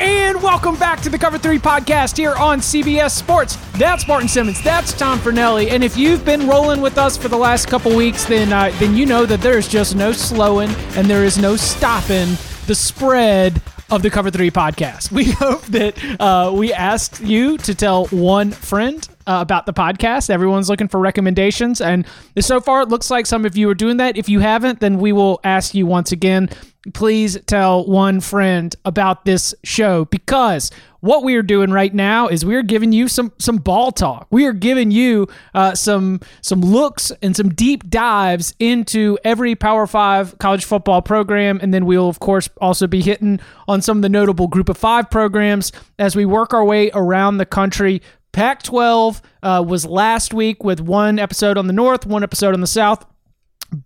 And welcome back to the Cover 3 podcast here on CBS Sports. That's Barton Simmons. That's Tom Fornelli. And if you've been rolling with us for the last couple weeks, then uh, then you know that there is just no slowing and there is no stopping the spread of the Cover 3 podcast. We hope that uh, we asked you to tell one friend uh, about the podcast. Everyone's looking for recommendations. And so far, it looks like some of you are doing that. If you haven't, then we will ask you once again please tell one friend about this show because what we are doing right now is we are giving you some some ball talk. We are giving you uh, some some looks and some deep dives into every Power Five college football program, and then we'll of course also be hitting on some of the notable Group of Five programs as we work our way around the country. Pac-12 uh, was last week with one episode on the north, one episode on the south.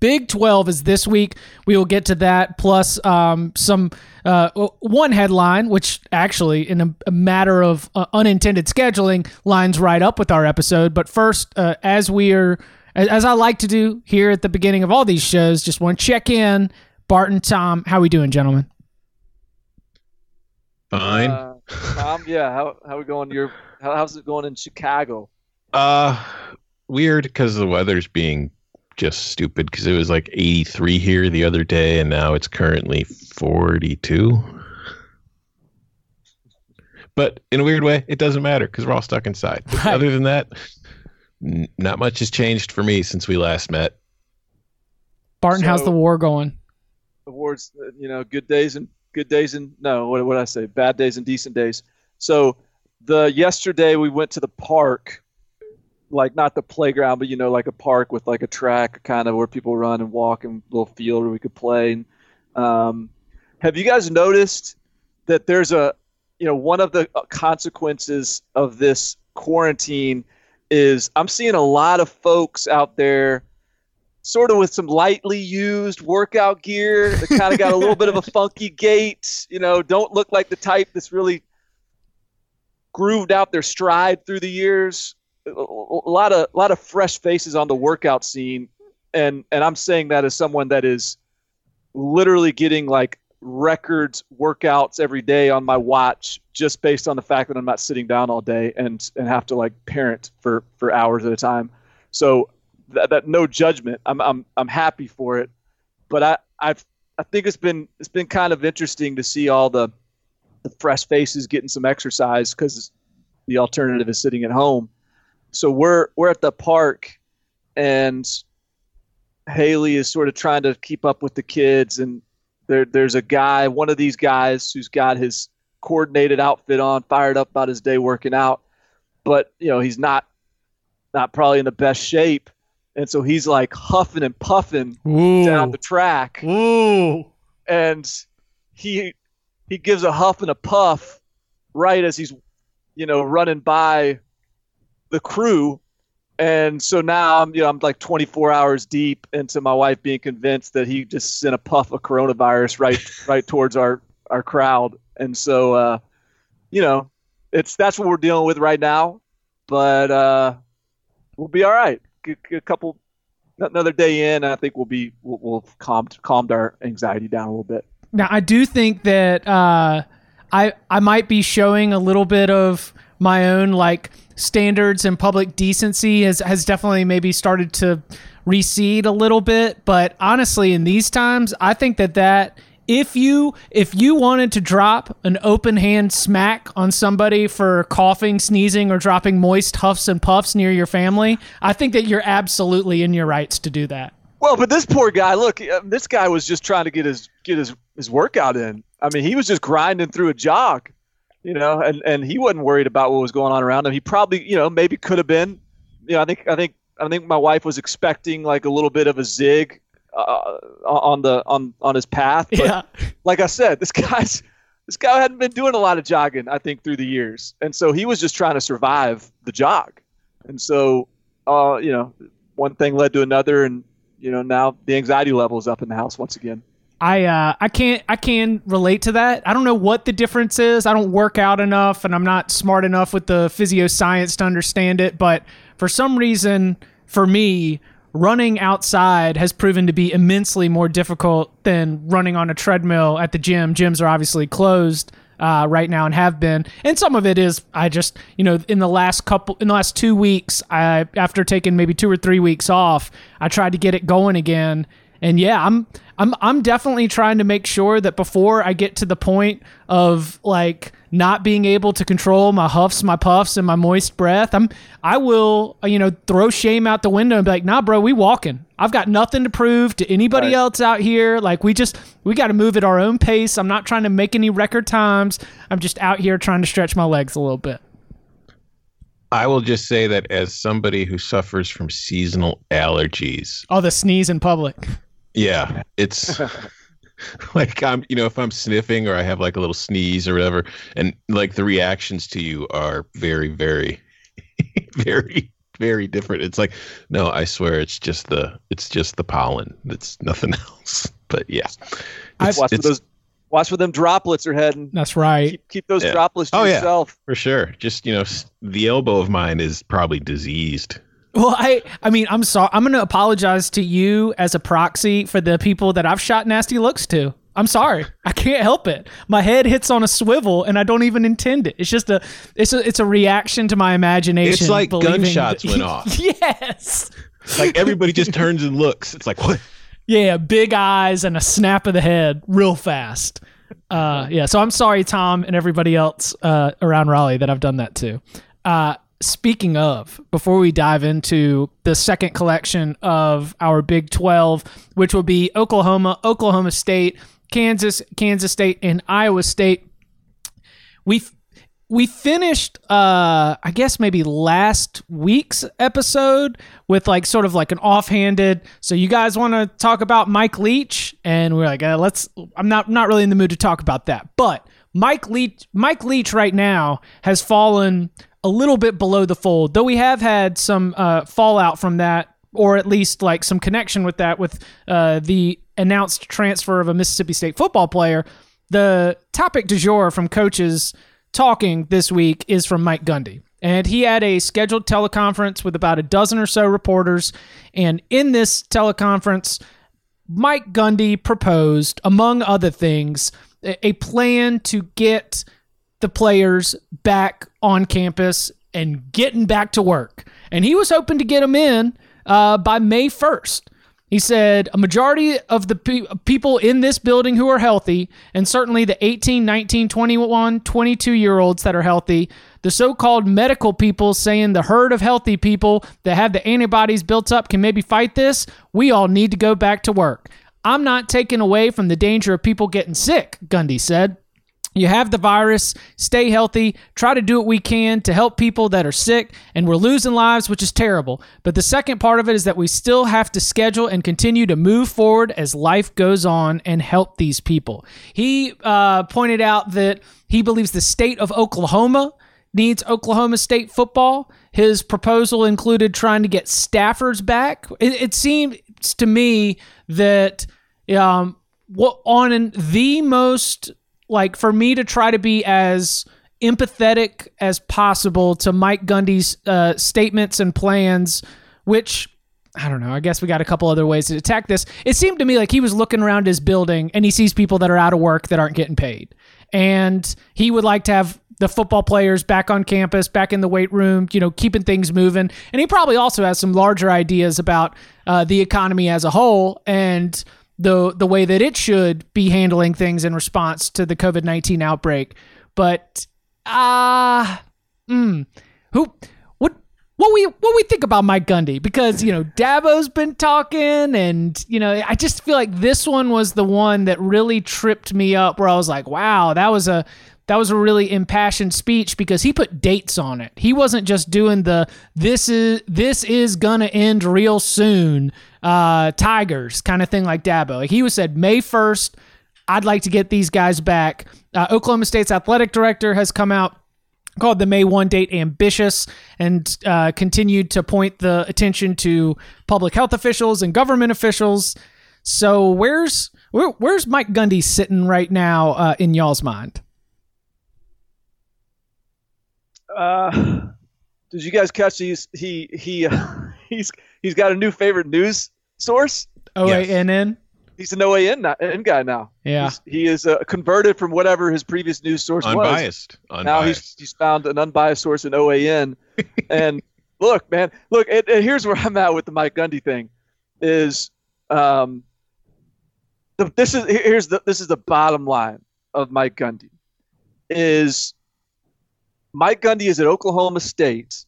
Big 12 is this week. We will get to that, plus um, some uh, one headline, which actually, in a, a matter of uh, unintended scheduling, lines right up with our episode. But first, uh, as we are, as, as, I like to do here at the beginning of all these shows, just want to check in. Barton, Tom, how we doing, gentlemen? Fine. Uh, Tom, yeah, how how we going? Your how, how's it going in Chicago? Uh, weird because the weather's being just stupid because it was like 83 here the other day and now it's currently 42 but in a weird way it doesn't matter because we're all stuck inside. Right. other than that n- not much has changed for me since we last met. Barton so, how's the war going? The war's you know good days and good days and no what would i say? Bad days and decent days. So the yesterday we went to the park like not the playground, but you know, like a park with like a track, kind of where people run and walk, and little field where we could play. And, um, have you guys noticed that there's a, you know, one of the consequences of this quarantine is I'm seeing a lot of folks out there, sort of with some lightly used workout gear that kind of got a little bit of a funky gait. You know, don't look like the type that's really grooved out their stride through the years a lot of a lot of fresh faces on the workout scene, and and I'm saying that as someone that is literally getting like records workouts every day on my watch just based on the fact that I'm not sitting down all day and and have to like parent for for hours at a time. So that, that no judgment. I'm I'm I'm happy for it, but I I've I think it's been it's been kind of interesting to see all the the fresh faces getting some exercise because the alternative is sitting at home so we're we're at the park and Haley is sort of trying to keep up with the kids and there there's a guy, one of these guys who's got his coordinated outfit on, fired up about his day working out, but you know, he's not not probably in the best shape. And so he's like huffing and puffing Ooh. down the track. Ooh. And he he gives a huff and a puff right as he's you know running by the crew and so now I'm, you know, I'm like 24 hours deep into my wife being convinced that he just sent a puff of coronavirus right, right towards our, our crowd. And so, uh, you know, it's, that's what we're dealing with right now, but, uh, we'll be all right. A couple, another day in, I think we'll be, we'll, we'll calmed, calmed our anxiety down a little bit. Now, I do think that, uh, I, I might be showing a little bit of my own, like, standards and public decency has, has definitely maybe started to recede a little bit. But honestly, in these times, I think that that if you if you wanted to drop an open hand smack on somebody for coughing, sneezing, or dropping moist huffs and puffs near your family, I think that you're absolutely in your rights to do that. Well, but this poor guy, look, uh, this guy was just trying to get his get his his workout in. I mean, he was just grinding through a jog, you know, and and he wasn't worried about what was going on around him. He probably, you know, maybe could have been. You know, I think I think I think my wife was expecting like a little bit of a zig uh, on the on on his path. But Yeah. like I said, this guy's this guy hadn't been doing a lot of jogging, I think, through the years, and so he was just trying to survive the jog, and so uh, you know, one thing led to another, and you know, now the anxiety level is up in the house once again. I uh, I can't I can relate to that. I don't know what the difference is. I don't work out enough, and I'm not smart enough with the physio science to understand it. But for some reason, for me, running outside has proven to be immensely more difficult than running on a treadmill at the gym. Gyms are obviously closed uh, right now and have been, and some of it is I just you know in the last couple in the last two weeks, I after taking maybe two or three weeks off, I tried to get it going again. And yeah, I'm I'm I'm definitely trying to make sure that before I get to the point of like not being able to control my huffs, my puffs, and my moist breath, I'm I will uh, you know throw shame out the window and be like, nah, bro, we walking. I've got nothing to prove to anybody Right. else out here. Like we just we got to move at our own pace. I'm not trying to make any record times. I'm just out here trying to stretch my legs a little bit. I will just say that as somebody who suffers from seasonal allergies, Oh, the sneeze in public. Yeah, it's like I'm, you know, if I'm sniffing or I have like a little sneeze or whatever, and like the reactions to you are very, very, very, very different. It's like, no, I swear, it's just the, it's just the pollen. It's nothing else. But yeah, I've- it's, Watch for those. Watch where them droplets are heading. That's right. Keep, keep those Yeah. droplets to Oh, yeah. yourself. for sure. Just you know, the elbow of mine is probably diseased. Well, I I mean, I'm sorry. I'm going to apologize to you as a proxy for the people that I've shot nasty looks to. I'm sorry. I can't help it. My head hits on a swivel and I don't even intend it. It's just a it's a it's a reaction to my imagination. It's like gunshots that- went off. yes. Like everybody just turns and looks. It's like what? Yeah, big eyes and a snap of the head real fast. Uh, yeah, so I'm sorry, Tom, and everybody else uh, around Raleigh that I've done that to. Uh, speaking of, before we dive into the second collection of our Big 12, which will be Oklahoma, Oklahoma State, Kansas, Kansas State, and Iowa State, we we finished uh i guess maybe last week's episode with like sort of like an offhanded so you guys want to talk about mike leach? And we're like uh, let's i'm not not really in the mood to talk about that. But mike leach mike leach right now has fallen a little bit below the fold though we have had some uh fallout from that or at least like some connection with that with uh the announced transfer of a mississippi state football player the topic du jour from coaches talking this week is from Mike Gundy. And he had a scheduled teleconference with about a dozen or so reporters. And in this teleconference, Mike Gundy proposed, among other things, a a plan to get the players back on campus and getting back to work. And he was hoping to get them in uh, by May 1st. He said a majority of the pe- people in this building who are healthy, and certainly the 18, 19, 21, 22 year olds that are healthy, the so called medical people saying the herd of healthy people that have the antibodies built up can maybe fight this, we all need to go back to work. I'm not taking away from the danger of people getting sick, Gundy said. You have the virus, stay healthy, try to do what we can to help people that are sick, and we're losing lives, which is terrible. But the second part of it is that we still have to schedule and continue to move forward as life goes on and help these people. He uh, pointed out that he believes the state of Oklahoma needs Oklahoma State football. His proposal included trying to get staffers back. It, it seems to me that um, what on the most like for me to try to be as empathetic as possible to Mike Gundy's uh, statements and plans, which I don't know. I guess we got a couple other ways to attack this. It seemed to me like he was looking around his building and he sees people that are out of work that aren't getting paid. And he would like to have the football players back on campus, back in the weight room, you know, keeping things moving. And he probably also has some larger ideas about uh, the economy as a whole. And the the way that it should be handling things in response to the COVID nineteen outbreak. But ah, uh, mm, who what what we what we think about Mike Gundy because you know Dabo's been talking and you know I just feel like this one was the one that really tripped me up where I was like wow that was a that was a really impassioned speech because he put dates on it. He wasn't just doing the this is this is gonna end real soon uh, Tigers kind of thing like Dabo. Like he was said May first. I'd like to get these guys back. Uh, Oklahoma State's athletic director has come out called the May 1 date ambitious and uh, continued to point the attention to public health officials and government officials. So where's where, where's Mike Gundy sitting right now uh, in y'all's mind? Uh, did you guys catch he's he he uh, he's he's got a new favorite news source? OANN. He's an OAN guy now. Yeah, he's, he is uh, converted from whatever his previous news source unbiased. was. Unbiased. Now he's he's found an unbiased source in OAN. and look, man, look. And, and, here's where I'm at with the Mike Gundy thing. Is um, the, this is here's the this is the bottom line of Mike Gundy. Is Mike Gundy is at Oklahoma State,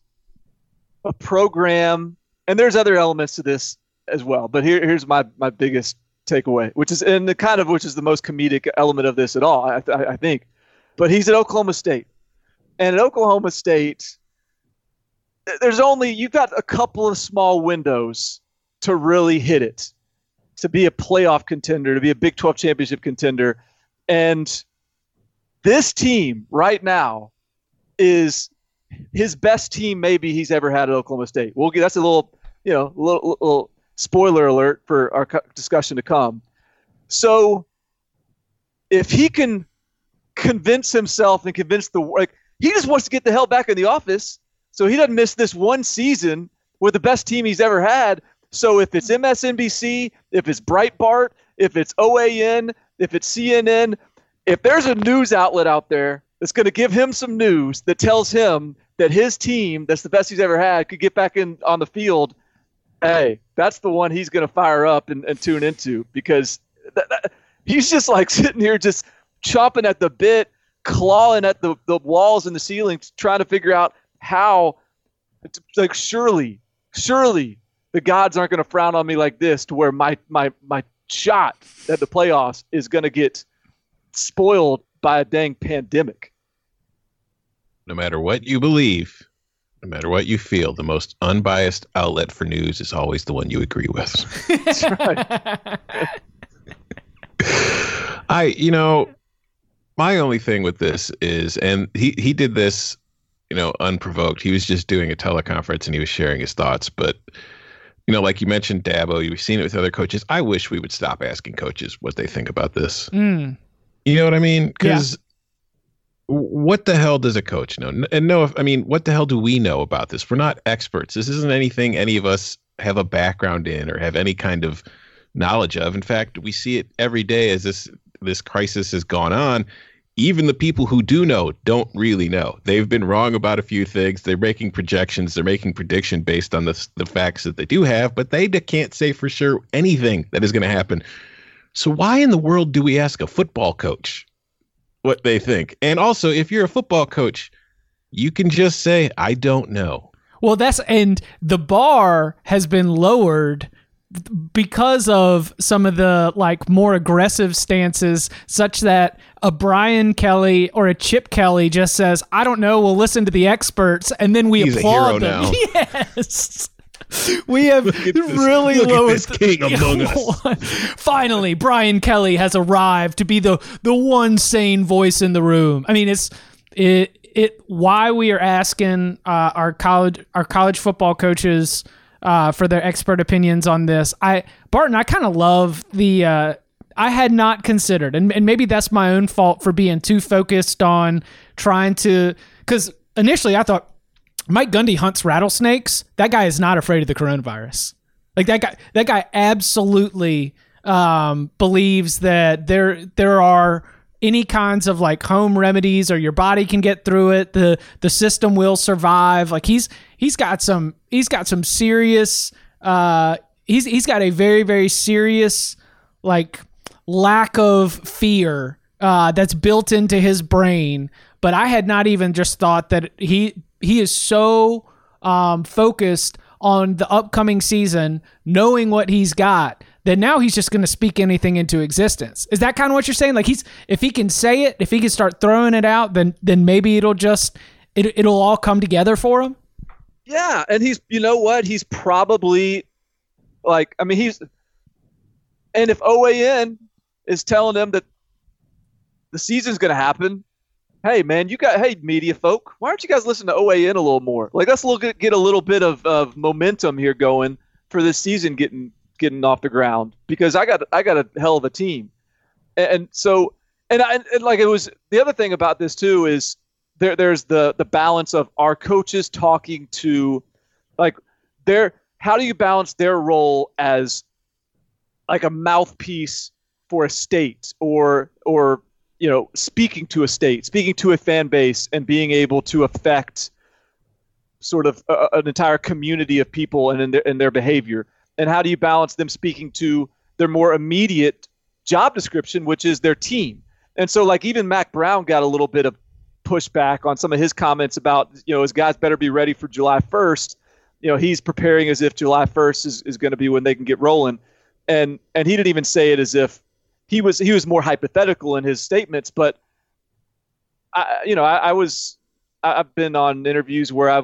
a program, and there's other elements to this as well. But here, here's my my biggest takeaway, which is and the kind of which is the most comedic element of this at all, I, I, I think. But he's at Oklahoma State, and at Oklahoma State, there's only you've got a couple of small windows to really hit it, to be a playoff contender, to be a Big 12 championship contender, and this team right now is his best team maybe he's ever had at Oklahoma State. We'll that's a little you know little, little spoiler alert for our discussion to come. So if he can convince himself and convince the like he just wants to get the hell back in the office so he doesn't miss this one season with the best team he's ever had. So if it's MSNBC, if it's Breitbart, if it's OAN, if it's CNN, if there's a news outlet out there that's going to give him some news that tells him that his team, that's the best he's ever had, could get back in on the field. Hey, that's the one he's going to fire up and, and tune into because that, that, he's just like sitting here just chomping at the bit, clawing at the, the walls and the ceilings, trying to figure out how, like, surely, surely the gods aren't going to frown on me like this to where my, my, my shot at the playoffs is going to get spoiled by a dang pandemic. No matter what you believe, no matter what you feel, the most unbiased outlet for news is always the one you agree with. That's right. I, you know, my only thing with this is, and he he did this, you know, unprovoked. He was just doing a teleconference and he was sharing his thoughts, but you know, like you mentioned, Dabo, you've seen it with other coaches. I wish we would stop asking coaches what they think about this. Mm. You know what I mean? Because. What the hell does a coach know? And no, I mean, what the hell do we know about this? We're not experts. This isn't anything any of us have a background in or have any kind of knowledge of. In fact, we see it every day as this this crisis has gone on. Even the people who do know don't really know. They've been wrong about a few things. They're making projections. They're making prediction based on the the facts that they do have, but they can't say for sure anything that is going to happen so why in the world do we ask a football coach what they think? And also, if you're a football coach, you can just say, I don't know. Well, that's and the bar has been lowered because of some of the like more aggressive stances such that a Brian Kelly or a Chip Kelly just says, I don't know, we'll listen to the experts and then we He's applaud them. Now. Yes we have really look lowered this king among us. Finally, Brian Kelly has arrived to be the the one sane voice in the room. I mean, it's it it why we are asking uh, our college our college football coaches uh, for their expert opinions on this. I Barton, I kind of love the. Uh, I had not considered, and, and maybe that's my own fault for being too focused on trying to. Because initially, I thought Mike Gundy hunts rattlesnakes. That guy is not afraid of the coronavirus. Like that guy, that guy absolutely um, believes that there there are any kinds of like home remedies or your body can get through it. The the system will survive. Like he's he's got some he's got some serious uh, he's he's got a very very serious like lack of fear uh, that's built into his brain. But I had not even just thought that he he is so um, focused on the upcoming season, knowing what he's got, that now he's just going to speak anything into existence. Is that kind of what you're saying? Like he's if he can say it, if he can start throwing it out, then then maybe it'll just it, it'll all come together for him. Yeah, and he's you know what? He's probably like I mean he's and if OAN is telling him that the season's going to happen, hey man, you got hey media folk, why aren't you guys listening to OAN a little more? Like let's look at, get a little bit of, of momentum here going for this season getting getting off the ground because I got I got a hell of a team, and, and so and, I, and like it was the other thing about this too is there there's the the balance of our coaches talking to like their how do you balance their role as like a mouthpiece for a state or or you know speaking to a state speaking to a fan base and being able to affect sort of a, an entire community of people and in their, in their behavior. And how do you balance them speaking to their more immediate job description which is their team? And so like even Mack brown got a little bit of pushback on some of his comments about you know his guys better be ready for july 1st you know he's preparing as if july 1st is, is going to be when they can get rolling. And and he didn't even say it as if he was he was more hypothetical in his statements but I, you know I, I was I've been on interviews where I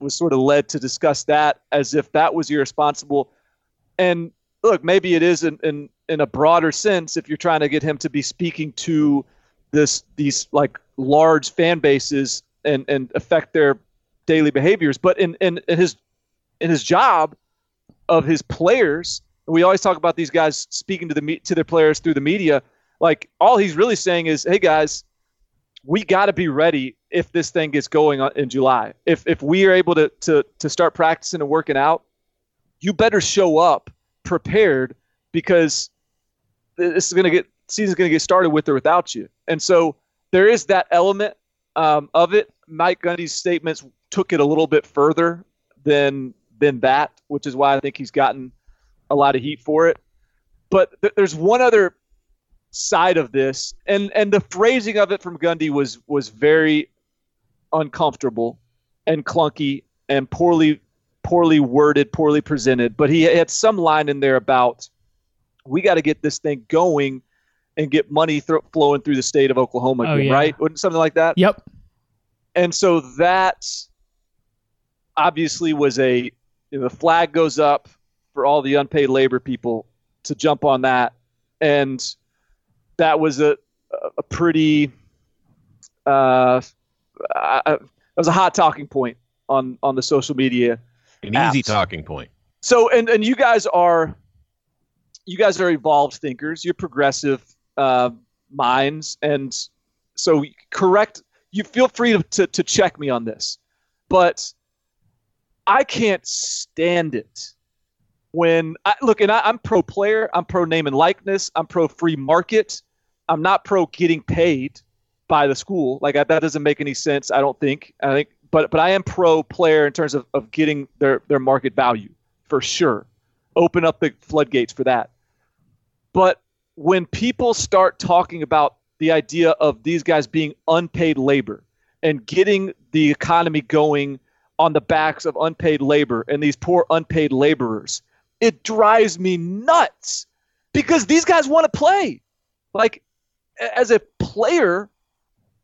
was sort of led to discuss that as if that was irresponsible. And look maybe it is in, in in a broader sense if you're trying to get him to be speaking to this these like large fan bases and and affect their daily behaviors. But in in, in his in his job of his players we always talk about these guys speaking to the to their players through the media. Like all he's really saying is, "Hey guys, we got to be ready if this thing gets going in July. If if we are able to to to start practicing and working out, you better show up prepared because this is going to get season's going to get started with or without you. And so there is that element um, of it. Mike Gundy's statements took it a little bit further than than that, which is why I think he's gotten a lot of heat for it. But th- there's one other side of this, and and the phrasing of it from Gundy was was very uncomfortable and clunky and poorly poorly worded, poorly presented. But he had some line in there about we got to get this thing going and get money th- flowing through the state of Oklahoma Oh, again, yeah. right? Wasn't something like that? Yep. And so that obviously was a you know, the flag goes up for all the unpaid labor people to jump on that, and that was a a pretty uh, that was a hot talking point on on the social media. An easy talking point. So and and you guys are you guys are evolved thinkers. You're progressive uh, minds, and so correct. You feel free to, to to check me on this, but I can't stand it when I look and I, I'm pro player. I'm pro name and likeness. I'm pro free market. I'm not pro getting paid by the school. Like that doesn't make any sense. I don't think. I think, but but I am pro player in terms of, of getting their their market value for sure. Open up the floodgates for that. But when people start talking about the idea of these guys being unpaid labor and getting the economy going on the backs of unpaid labor and these poor unpaid laborers, it drives me nuts because these guys want to play. Like as a player,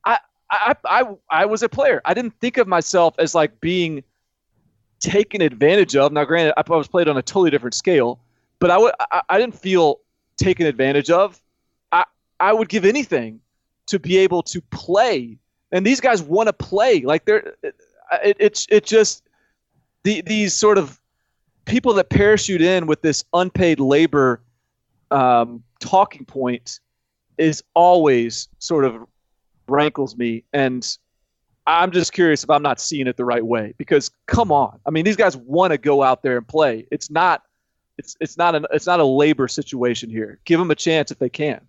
I, I I I was a player. I didn't think of myself as like being taken advantage of. Now, granted, I was played on a totally different scale, but I would I, didn't feel taken advantage of. I I would give anything to be able to play, and these guys want to play. Like they're it, it's it just the these sort of people that parachute in with this unpaid labor um, talking point is always sort of rankles me. And i'm just curious if i'm not seeing it the right way because come on. I mean these guys want to go out there and play. It's not it's it's not an it's not a labor situation here. Give them a chance if they can.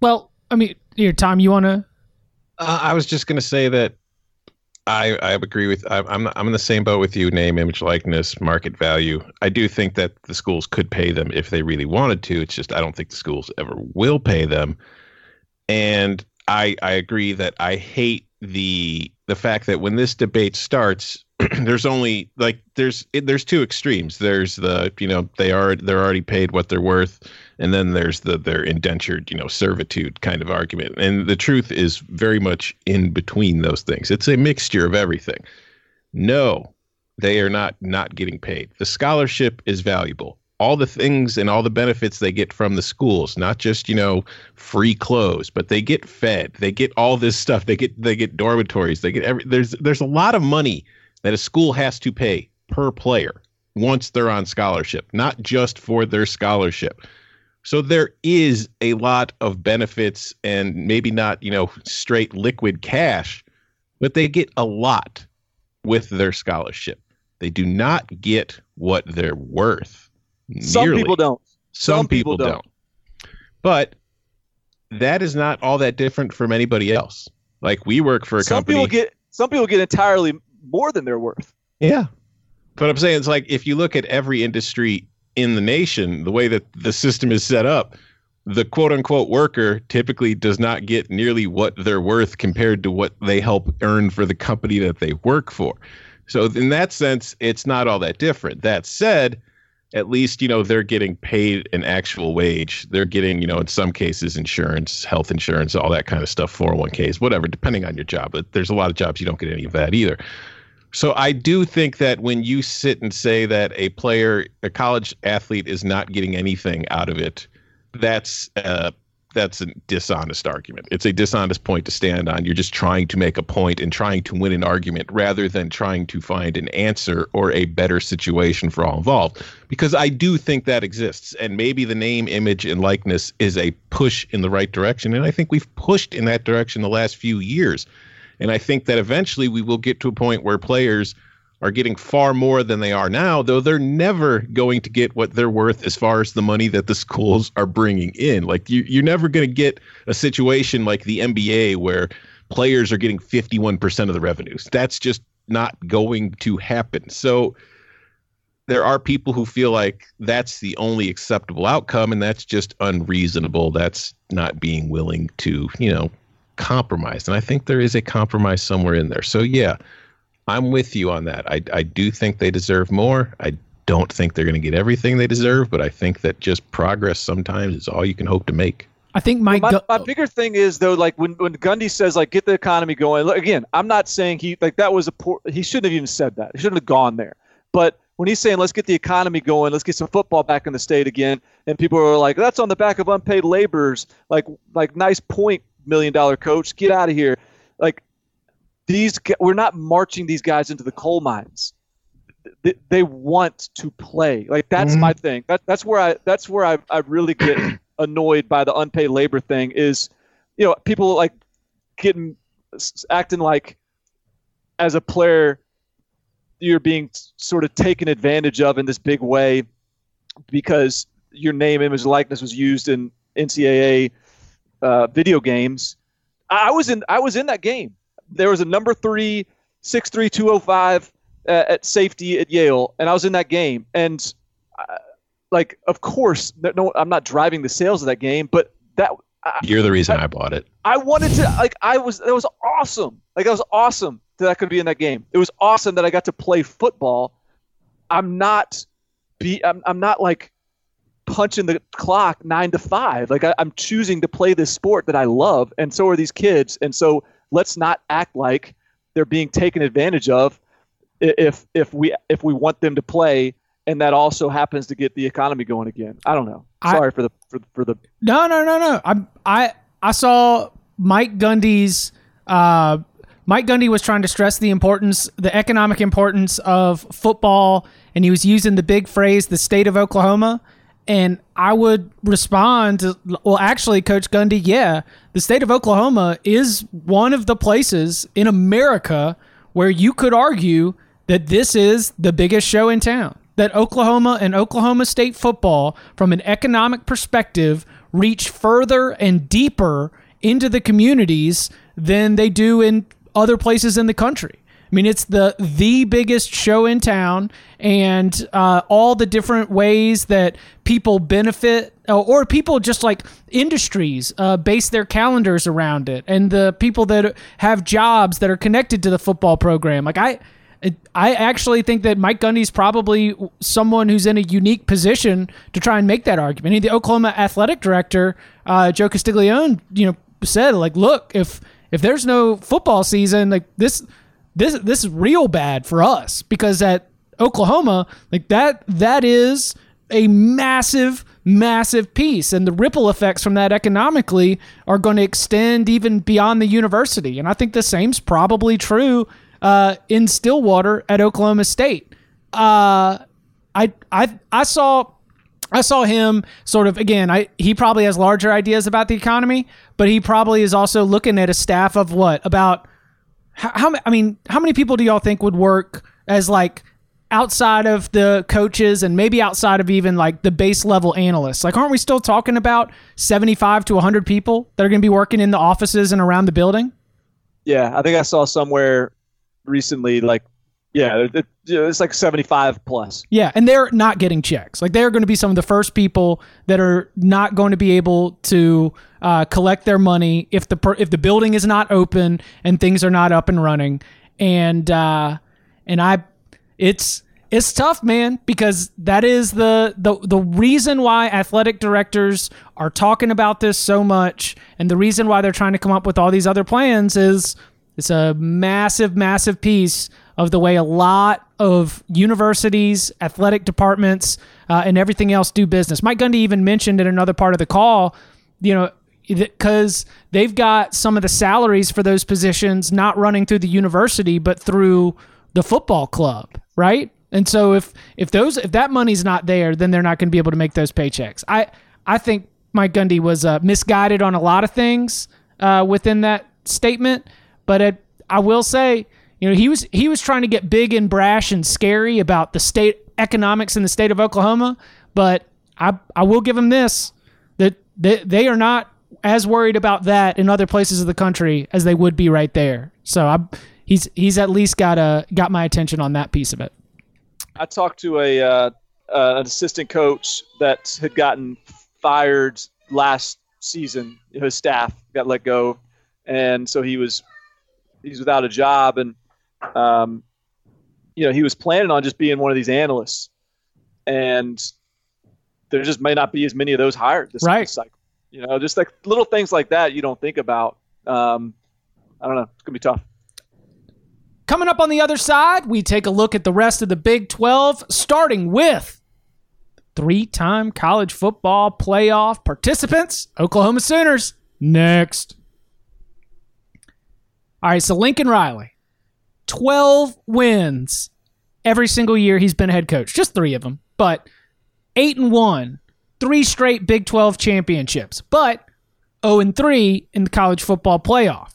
Well, I mean, here, Tom, you want to? Uh, I was just going to say that I, I agree with I, I'm I'm in the same boat with you. Name, image, likeness, market value. I do think that the schools could pay them if they really wanted to. It's just I don't think the schools ever will pay them. And I I agree that I hate the the fact that when this debate starts, there's only like there's there's two extremes. There's the you know they are they're already paid what they're worth, and then there's the their indentured you know servitude kind of argument. And the truth is very much in between those things. It's a mixture of everything. No, they are not not getting paid. The scholarship is valuable. All the things and all the benefits they get from the schools, not just you know free clothes, but they get fed. They get all this stuff. They get they get dormitories. They get every there's there's a lot of money that a school has to pay per player once they're on scholarship, not just for their scholarship. So there is a lot of benefits and maybe not, you know, straight liquid cash, but they get a lot with their scholarship. They do not get what they're worth. Some nearly. people don't. Some, some people, people don't. don't. But that is not all that different from anybody else. Like we work for a Some company. people get some people get entirely more than they're worth. Yeah. But I'm saying it's like if you look at every industry in the nation, the way that the system is set up, the quote unquote worker typically does not get nearly what they're worth compared to what they help earn for the company that they work for. So in that sense, it's not all that different. That said, at least you know they're getting paid an actual wage. They're getting you know in some cases insurance, health insurance, all that kind of stuff, 401ks, whatever, depending on your job. But there's a lot of jobs you don't get any of that either. So I do think that when you sit and say that a player, a college athlete, is not getting anything out of it, that's uh, that's a dishonest argument. It's a dishonest point to stand on. You're just trying to make a point and trying to win an argument rather than trying to find an answer or a better situation for all involved. Because I do think that exists, and maybe the name, image, and likeness is a push in the right direction, and I think we've pushed in that direction the last few years. And I think that eventually we will get to a point where players are getting far more than they are now, though they're never going to get what they're worth as far as the money that the schools are bringing in. Like you, you're never going to get a situation like the NBA where players are getting 51% of the revenues. That's just not going to happen. So there are people who feel like that's the only acceptable outcome, and that's just unreasonable. That's not being willing to, you know, compromise. And I think there is a compromise somewhere in there. So yeah, I'm with you on that. I I do think they deserve more. I don't think they're going to get everything they deserve, but I think that just progress sometimes is all you can hope to make. I think Mike. my, Gu- my bigger thing is though, like when when Gundy says like get the economy going. Look, again, I'm not saying he like that was a poor. He shouldn't have even said that. He shouldn't have gone there. But when he's saying let's get the economy going, let's get some football back in the state again, and people are like that's on the back of unpaid laborers. Like like nice point, million dollar coach, get out of here. Like these, we're not marching these guys into the coal mines. They, they want to play. Like that's my thing. That that's where I that's where I I really get annoyed by the unpaid labor thing is, you know, people like getting acting like as a player you're being sort of taken advantage of in this big way because your name, image, likeness was used in NCAA uh, video games. I was in I was in that game. There was a number three, six three two zero five uh, at safety at Yale, and I was in that game. And uh, like, of course, no, I'm not driving the sales of that game, but that I, You're the reason I bought it. I wanted to like I was it was awesome. Like that was awesome that I could be in that game. It was awesome that I got to play football. I'm not be I'm I'm not like punching the clock nine to five. Like I, I'm choosing to play this sport that I love, and so are these kids. And so let's not act like they're being taken advantage of if if we if we want them to play and that also happens to get the economy going again. I don't know. I- Sorry for the for, for the No, no, no, no. I I I saw Mike Gundy's uh Mike Gundy was trying to stress the importance, the economic importance of football, and he was using the big phrase, the state of Oklahoma. And I would respond well, actually, Coach Gundy, yeah, the state of Oklahoma is one of the places in America where you could argue that this is the biggest show in town. That Oklahoma and Oklahoma State football, from an economic perspective, reach further and deeper into the communities than they do in other places in the country. I mean, it's the the biggest show in town, and uh, all the different ways that people benefit, uh, or people just like industries uh, base their calendars around it, and the people that have jobs that are connected to the football program. Like I, I actually think that Mike Gundy's probably someone who's in a unique position to try and make that argument. the Oklahoma athletic director, uh, Joe Castiglione, you know, said like, look, if if there's no football season, like this this this is real bad for us because at Oklahoma, like that that is a massive massive piece. And the ripple effects from that economically are going to extend even beyond the university. And i think the same's probably true uh, in stillwater at oklahoma state. Uh, I, I i saw I saw him sort of again. I he probably has larger ideas about the economy, but he probably is also looking at a staff of what? About how, I mean, how many people do y'all think would work as like outside of the coaches and maybe outside of even like the base level analysts? Like, aren't we still talking about 75 to 100 people that are going to be working in the offices and around the building? Yeah, I think I saw somewhere recently like yeah, it's like 75 plus. Yeah, and they're not getting checks. Like they're going to be some of the first people that are not going to be able to uh, collect their money if the per- if the building is not open and things are not up and running. And uh, and I, it's it's tough, man, because that is the the the reason why athletic directors are talking about this so much, and the reason why they're trying to come up with all these other plans is it's a massive, massive piece of the way a lot of universities, athletic departments, uh, and everything else do business. Mike Gundy even mentioned in another part of the call, you know, because they've got some of the salaries for those positions not running through the university, but through the football club, right? And so if if those if that money's not there, then they're not going to be able to make those paychecks. I I think Mike Gundy was uh, misguided on a lot of things uh, within that statement, but it, I will say you know, he was he was trying to get big and brash and scary about the state economics in the state of Oklahoma, but I I will give him this that they, they are not as worried about that in other places of the country as they would be right there. So I he's he's at least got a got my attention on that piece of it. I talked to a uh, uh, an assistant coach that had gotten fired last season. His staff got let go, and so he was he's without a job and um, you know, he was planning on just being one of these analysts, and there just may not be as many of those hired this, right. cycle. You know, just like little things like that you don't think about. Um, I don't know. It's gonna be tough. Coming up on the other side, we take a look at the rest of the Big 12, starting with three time college football playoff participants, Oklahoma Sooners. Next. All right, so Lincoln Riley, 12 wins every single year he's been head coach. Just three of them, but eight and one, three straight Big 12 championships, but 0 and 3 in the college football playoff.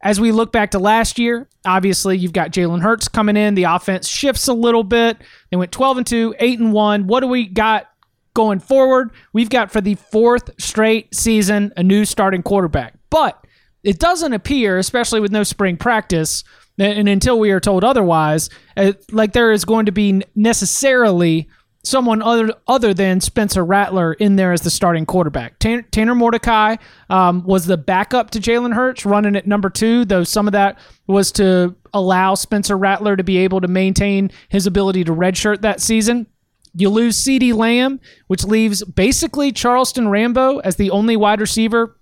As we look back to last year, obviously you've got Jalen Hurts coming in. The offense shifts a little bit. They went 12 and 2, 8 and 1. What do we got going forward? We've got for the fourth straight season a new starting quarterback. But it doesn't appear, especially with no spring practice, and until we are told otherwise, uh, like there is going to be necessarily someone other other than Spencer Rattler in there as the starting quarterback. Tanner, Mordecai um, was the backup to Jalen Hurts, running at number two, though some of that was to allow Spencer Rattler to be able to maintain his ability to redshirt that season. You lose CeeDee Lamb, which leaves basically Charleston Rambo as the only wide receiver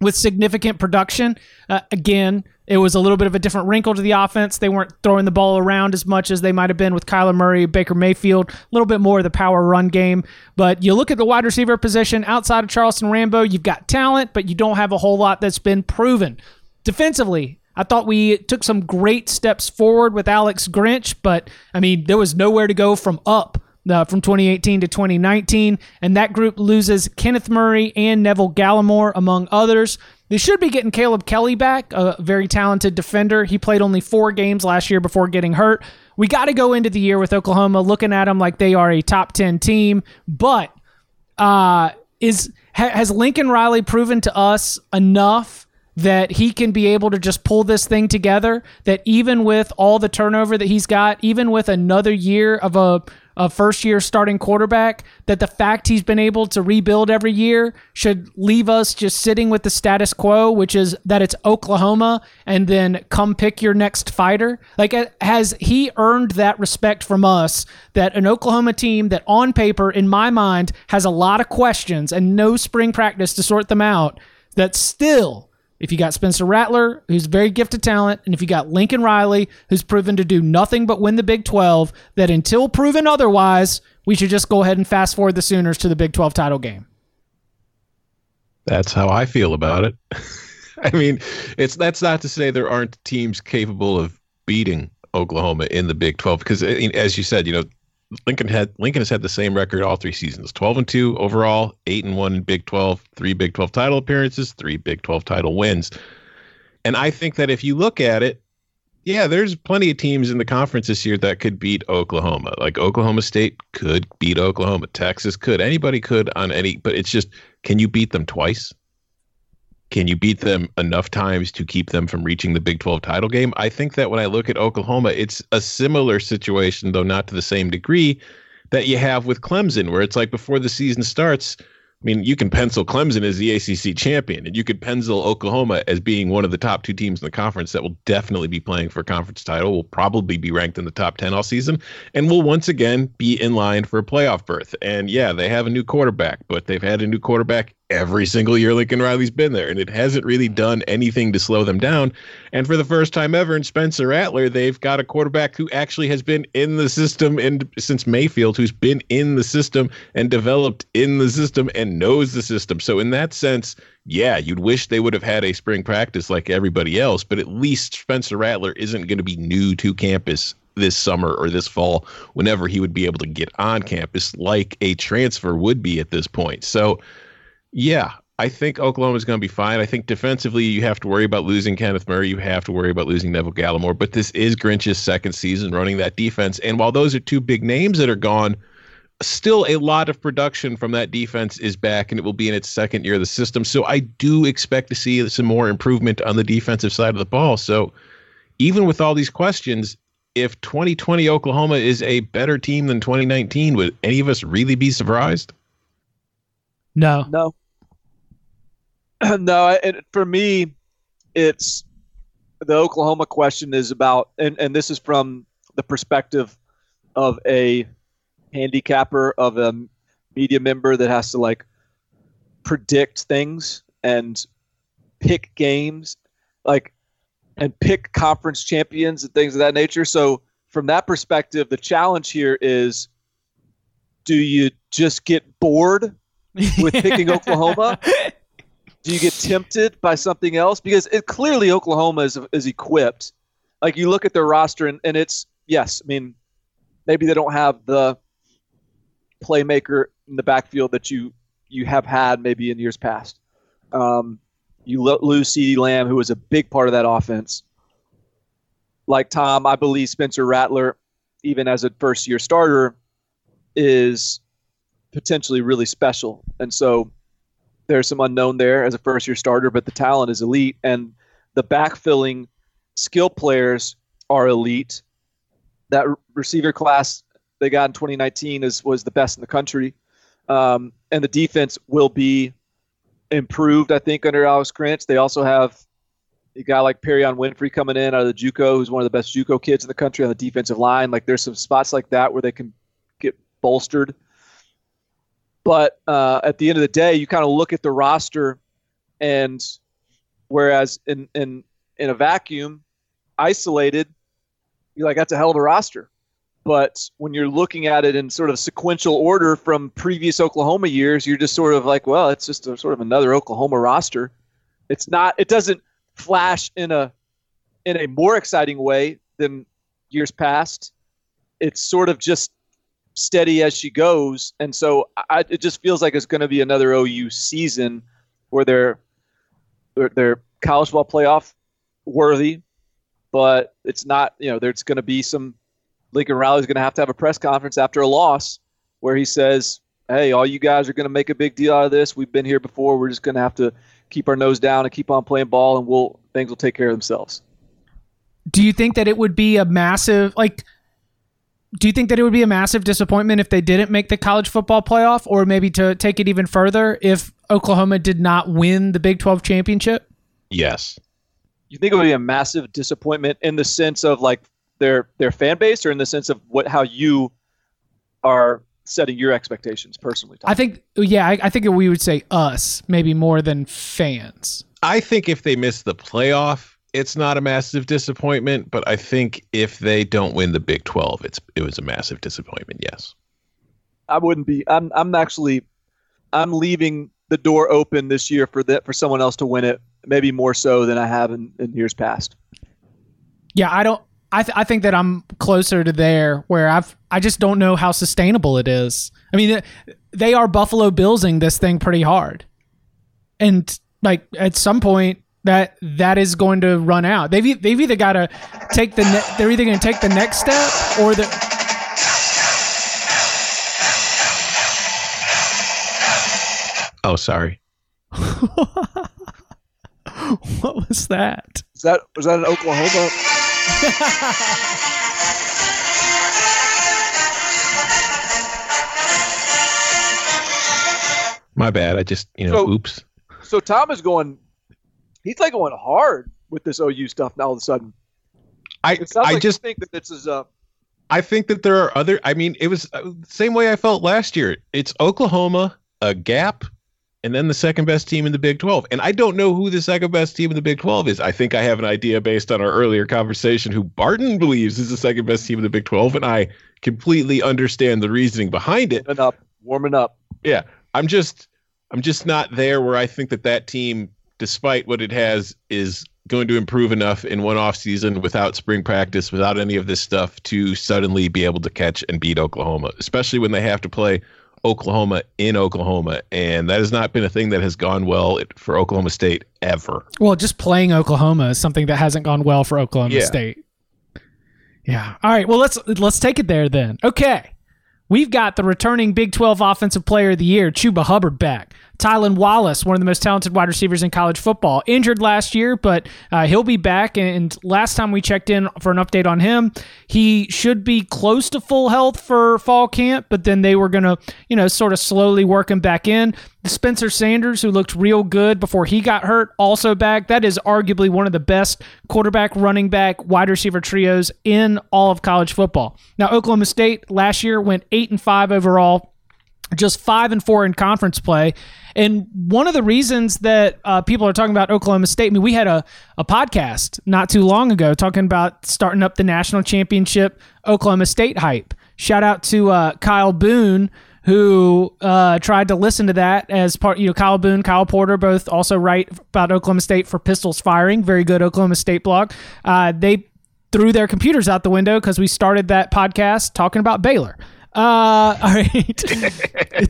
with significant production. Uh, again, it was a little bit of a different wrinkle to the offense. They weren't throwing the ball around as much as they might have been with Kyler Murray, Baker Mayfield, a little bit more of the power run game. But you look at the wide receiver position outside of Charleston Rambo, you've got talent, but you don't have a whole lot that's been proven. Defensively, I thought we took some great steps forward with Alex Grinch, but I mean, there was nowhere to go from up uh, from 2018 to 2019. And that group loses Kenneth Murray and Neville Gallimore, among others. They should be getting Caleb Kelly back, a very talented defender. He played only four games last year before getting hurt. We got to go into the year with Oklahoma looking at them like they are a top 10 team. But uh, is ha, has Lincoln Riley proven to us enough that he can be able to just pull this thing together. That even with all the turnover that he's got, even with another year of a a first year starting quarterback, that the fact he's been able to rebuild every year should leave us just sitting with the status quo, which is that it's Oklahoma and then come pick your next fighter. Like, uh, has he earned that respect from us that an Oklahoma team that on paper, in my mind, has a lot of questions and no spring practice to sort them out, that still if you got Spencer Rattler, who's very gifted talent, and if you got Lincoln Riley, who's proven to do nothing but win the Big 12, that until proven otherwise, we should just go ahead and fast forward the Sooners to the Big 12 title game. That's how I feel about it. I mean, it's that's not to say there aren't teams capable of beating Oklahoma in the Big 12 because as you said, you know, Lincoln had Lincoln has had the same record all three seasons. 12 and 2 overall 8 and 1 in Big 12 3 Big 12 title appearances 3 Big 12 title wins. And I think that if you look at it yeah there's plenty of teams in the conference this year that could beat Oklahoma. Like Oklahoma State could beat Oklahoma. Texas could. Anybody could on any but it's just can you beat them twice can you beat them enough times to keep them from reaching the Big 12 title game? I think that when I look at Oklahoma, it's a similar situation, though not to the same degree, that you have with Clemson, where it's like before the season starts, I mean, you can pencil Clemson as the ACC champion, and you could pencil Oklahoma as being one of the top two teams in the conference that will definitely be playing for a conference title, will probably be ranked in the top 10 all season, and will once again be in line for a playoff berth. And yeah, they have a new quarterback, but they've had a new quarterback every single year Lincoln Riley's been there, and it hasn't really done anything to slow them down. And for the first time ever in Spencer Rattler, they've got a quarterback who actually has been in the system and since Mayfield, who's been in the system and developed in the system and knows the system. So in that sense, yeah, you'd wish they would have had a spring practice like everybody else, but at least Spencer Rattler isn't going to be new to campus this summer or this fall whenever he would be able to get on campus like a transfer would be at this point. So yeah, I think Oklahoma is going to be fine. I think defensively, you have to worry about losing Kenneth Murray. You have to worry about losing Neville Gallimore. But this is Grinch's second season running that defense. And while those are two big names that are gone, still a lot of production from that defense is back, and it will be in its second year of the system. So I do expect to see some more improvement on the defensive side of the ball. So even with all these questions, if 2020 Oklahoma is a better team than 2019, would any of us really be surprised? No. No. no, and for me, it's the Oklahoma question is about, and, and this is from the perspective of a handicapper, of a media member that has to like predict things and pick games, like, and pick conference champions and things of that nature. So, from that perspective, the challenge here is do you just get bored with picking Oklahoma? Do you get tempted by something else? Because it, clearly Oklahoma is, is equipped. Like you look at their roster and, and it's, yes, I mean, maybe they don't have the playmaker in the backfield that you, you have had maybe in years past. Um, you lo- lose CeeDee Lamb, who was a big part of that offense. Like Tom, I believe Spencer Rattler, even as a first year starter, is potentially really special. And so there's some unknown there as a first year starter, but the talent is elite and the backfilling skill players are elite. That receiver class they got in 2019 is was the best in the country. Um, and the defense will be improved, I think, under Alex Grinch. They also have a guy like Perrion Winfrey coming in out of the JUCO, who's one of the best JUCO kids in the country on the defensive line. Like there's some spots like that where they can get bolstered. But uh, at the end of the day, you kind of look at the roster, and whereas in in in a vacuum, isolated, you're like that's a hell of a roster. But when you're looking at it in sort of sequential order from previous Oklahoma years, you're just sort of like, well, it's just a, sort of another Oklahoma roster. It's not. It doesn't flash in a in a more exciting way than years past. It's sort of just steady as she goes. And so I, it just feels like it's going to be another OU season where they're they're, they're college ball playoff worthy, but it's not. You know, there's going to be some. Lincoln Riley's going to have to have a press conference after a loss where he says, "Hey, all you guys are going to make a big deal out of this. We've been here before. We're just going to have to keep our nose down and keep on playing ball, and we'll things will take care of themselves. Do you think that it would be a massive like? Do you think that it would be a massive disappointment if they didn't make the college football playoff, or maybe to take it even further, if Oklahoma did not win the Big Twelve championship? Yes. You think it would be a massive disappointment in the sense of like their their fan base, or in the sense of what how you are setting your expectations personally? Tom? I think, yeah, I, I think we would say us maybe more than fans. I think if they miss the playoff, it's not a massive disappointment. But I think if they don't win the Big Twelve, it's it was a massive disappointment. Yes. I wouldn't be. I'm I'm actually I'm leaving the door open this year for that for someone else to win it. Maybe more so than I have in, in years past. Yeah, I don't. I th- I think that I'm closer to there where I've I just don't know how sustainable it is. I mean, they are Buffalo Billsing this thing pretty hard, and like at some point that that is going to run out. They've e- they've either got to take the ne- they're either going to take the next step or the. Oh, sorry. what was that? Is that was that in Oklahoma? My bad. I just you know, So- oops. So Tom is going. He's like going hard with this OU stuff now. All of a sudden, I I like just think that this is a. I think that there are other. I mean, it was uh, the same way I felt last year. It's Oklahoma, a gap, and then the second best team in the Big 12. And I don't know who the second best team in the Big 12 is. I think I have an idea based on our earlier conversation who Barton believes is the second best team in the Big 12. And I completely understand the reasoning behind it. warming up, warming up. Yeah. I'm just, I'm just not there where I think that that team, despite what it has, is going to improve enough in one off season without spring practice, without any of this stuff to suddenly be able to catch and beat Oklahoma, especially when they have to play Oklahoma in Oklahoma. And that has not been a thing that has gone well for Oklahoma State ever. Well, just playing Oklahoma is something that hasn't gone well for Oklahoma Yeah. State. Yeah. All right. Well, let's let's take it there then. Okay. We've got the returning Big 12 Offensive Player of the Year, Chuba Hubbard, back. Tylan Wallace, one of the most talented wide receivers in college football, injured last year, but uh, he'll be back. And last time we checked in for an update on him, he should be close to full health for fall camp, but then they were going to, you know, sort of slowly work him back in. Spencer Sanders, who looked real good before he got hurt, also back. That is arguably one of the best quarterback, running back, wide receiver trios in all of college football. Now, Oklahoma State last year went eight and five overall just five and four in conference play. And one of the reasons that uh, people are talking about Oklahoma State, I mean, we had a, a podcast not too long ago talking about starting up the national championship Oklahoma State hype. Shout out to uh, Kyle Boone, who uh, tried to listen to that as part, you know, Kyle Boone, Kyle Porter, both also write about Oklahoma State for Pistols Firing, very good Oklahoma State blog. Uh, they threw their computers out the window because we started that podcast talking about Baylor. Uh, all right.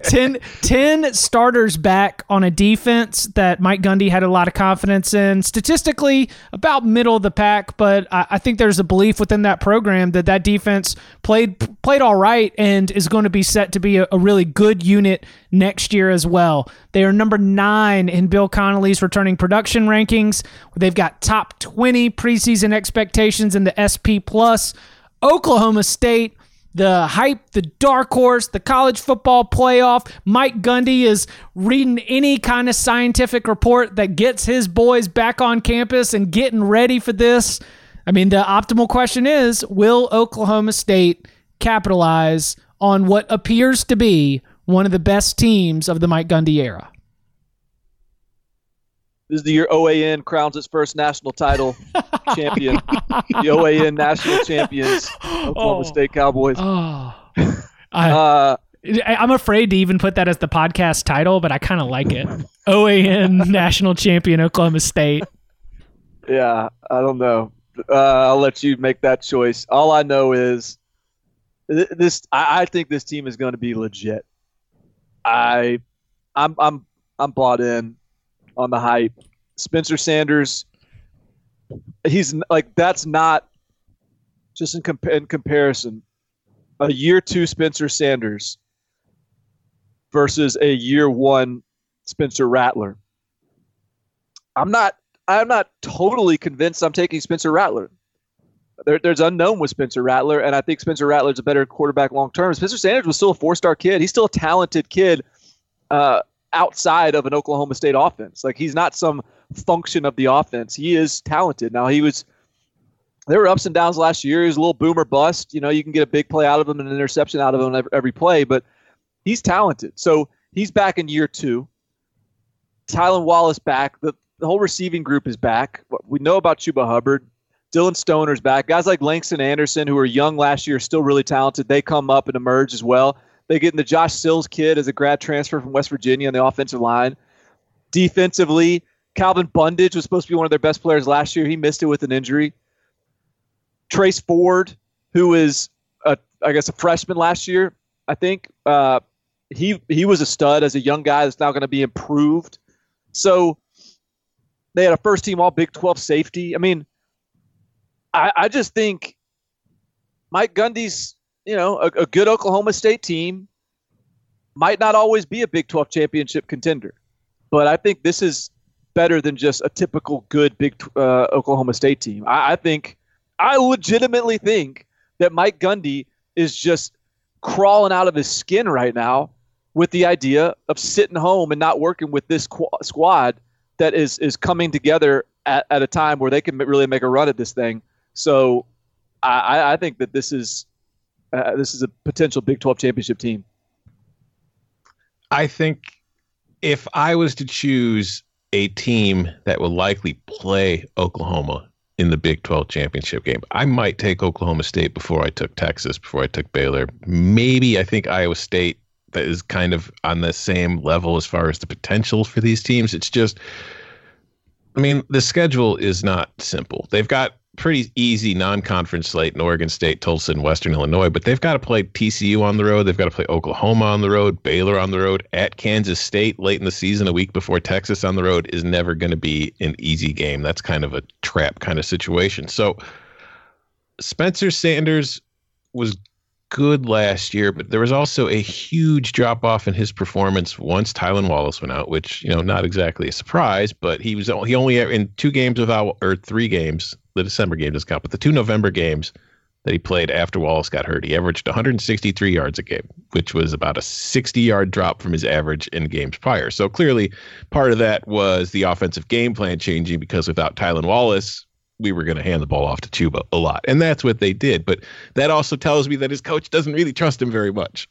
10, 10 starters back on a defense that Mike Gundy had a lot of confidence in. Statistically, about middle of the pack, but I, I think there's a belief within that program that that defense played played all right and is going to be set to be a, a really good unit next year as well. They are number nine in Bill Connelly's returning production rankings. They've got top 20 preseason expectations in the SP plus. Oklahoma State the hype, the dark horse, the college football playoff. Mike Gundy is reading any kind of scientific report that gets his boys back on campus and getting ready for this. I mean, the optimal question is will Oklahoma State capitalize on what appears to be one of the best teams of the Mike Gundy era? This is the year OAN crowns its first national title champion. The OAN national champions, Oklahoma Oh. State Cowboys. Oh. I, Uh, I'm afraid to even put that as the podcast title, but I kind of like it. OAN National Champion Oklahoma State. yeah, I don't know. Uh, I'll let you make that choice. All I know is th- this. I, I think this team is going to be legit. I, I'm, I'm, I'm bought in on the hype. Spencer Sanders. He's like that's not just in, compa- in comparison. A year two Spencer Sanders versus a year one Spencer Rattler. I'm not I'm not totally convinced I'm taking Spencer Rattler. There, there's unknown with Spencer Rattler, and I think Spencer Rattler's a better quarterback long term. Spencer Sanders was still a four star kid. He's still a talented kid uh, outside of an Oklahoma State offense. Like he's not some function of the offense. He is talented. Now he was. There were ups and downs last year. He was a little boomer bust. You know, you can get a big play out of him and an interception out of him every, play, but he's talented. So he's back in year two. Tylan Wallace back. The, the whole receiving group is back. We know about Chuba Hubbard. Dillon Stoner's back. Guys like Langston Anderson, who were young last year, still really talented. They come up and emerge as well. They get in the Josh Sills kid as a grad transfer from West Virginia on the offensive line. Defensively, Calvin Bundage was supposed to be one of their best players last year. He missed it with an injury. Trace Ford, who is, a, I guess, a freshman last year, I think. Uh, he he was a stud as a young guy that's now going to be improved. So they had a first team All Big 12 safety. I mean, I, I just think Mike Gundy's, you know, a, a good Oklahoma State team might not always be a Big 12 championship contender, but I think this is better than just a typical good Big uh, Oklahoma State team. I, I think, I legitimately think that Mike Gundy is just crawling out of his skin right now with the idea of sitting home and not working with this qu- squad that is is coming together at, at a time where they can really make a run at this thing. So I, I think that this is uh, this is a potential Big 12 championship team. I think if I was to choose a team that will likely play Oklahoma in the Big 12 championship game, I might take Oklahoma State before I took Texas, before I took Baylor. Maybe I think Iowa State that is kind of on the same level as far as the potential for these teams. It's just, I mean, the schedule is not simple. They've got pretty easy non-conference slate in Oregon State, Tulsa, and Western Illinois, but they've got to play TCU on the road. They've got to play Oklahoma on the road, Baylor on the road, at Kansas State late in the season, a week before Texas on the road is never going to be an easy game. That's kind of a trap kind of situation. So Spencer Sanders was good last year, but there was also a huge drop off in his performance once Tylan Wallace went out, which you know not exactly a surprise, but he was he only in two games without or three games. The December game does count, but the two November games that he played after Wallace got hurt, he averaged 163 yards a game, which was about a 60 yard drop from his average in games prior. So clearly, part of that was the offensive game plan changing because without Tylan Wallace, we were going to hand the ball off to Chuba a lot. And that's what they did. But that also tells me that his coach doesn't really trust him very much.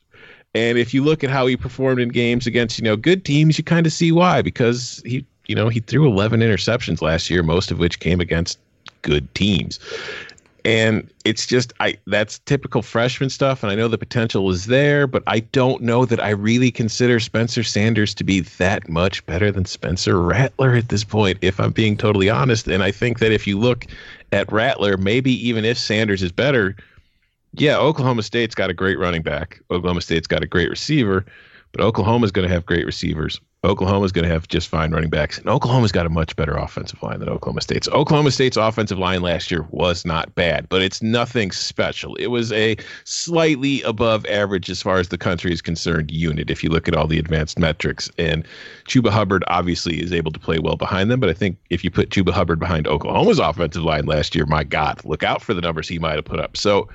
And if you look at how he performed in games against, you know, good teams, you kind of see why because he, you know, he threw 11 interceptions last year, most of which came against good teams and it's just I that's typical freshman stuff and I know the potential is there but I don't know that I really consider Spencer Sanders to be that much better than Spencer Rattler at this point if I'm being totally honest. And I think that if you look at Rattler maybe even if Sanders is better yeah Oklahoma State's got a great running back. Oklahoma State's got a great receiver but Oklahoma's going to have great receivers Oklahoma's going to have just fine running backs, and Oklahoma's got a much better offensive line than Oklahoma State's. Oklahoma State's offensive line last year was not bad, but it's nothing special. It was a slightly above average as far as the country is concerned unit if you look at all the advanced metrics. And Chuba Hubbard obviously is able to play well behind them, but I think if you put Chuba Hubbard behind Oklahoma's offensive line last year, my God, look out for the numbers he might have put up. So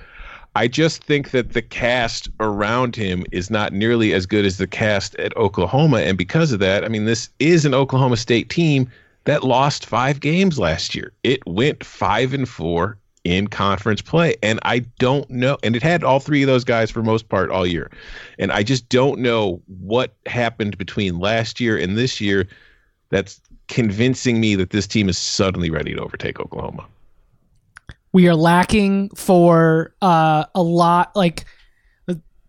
I just think that the cast around him is not nearly as good as the cast at Oklahoma. And because of that, I mean, this is an Oklahoma State team that lost five games last year. It went five and four in conference play. And I don't know. And it had all three of those guys for most part all year. And I just don't know what happened between last year and this year that's convincing me that this team is suddenly ready to overtake Oklahoma we are lacking for uh, a lot like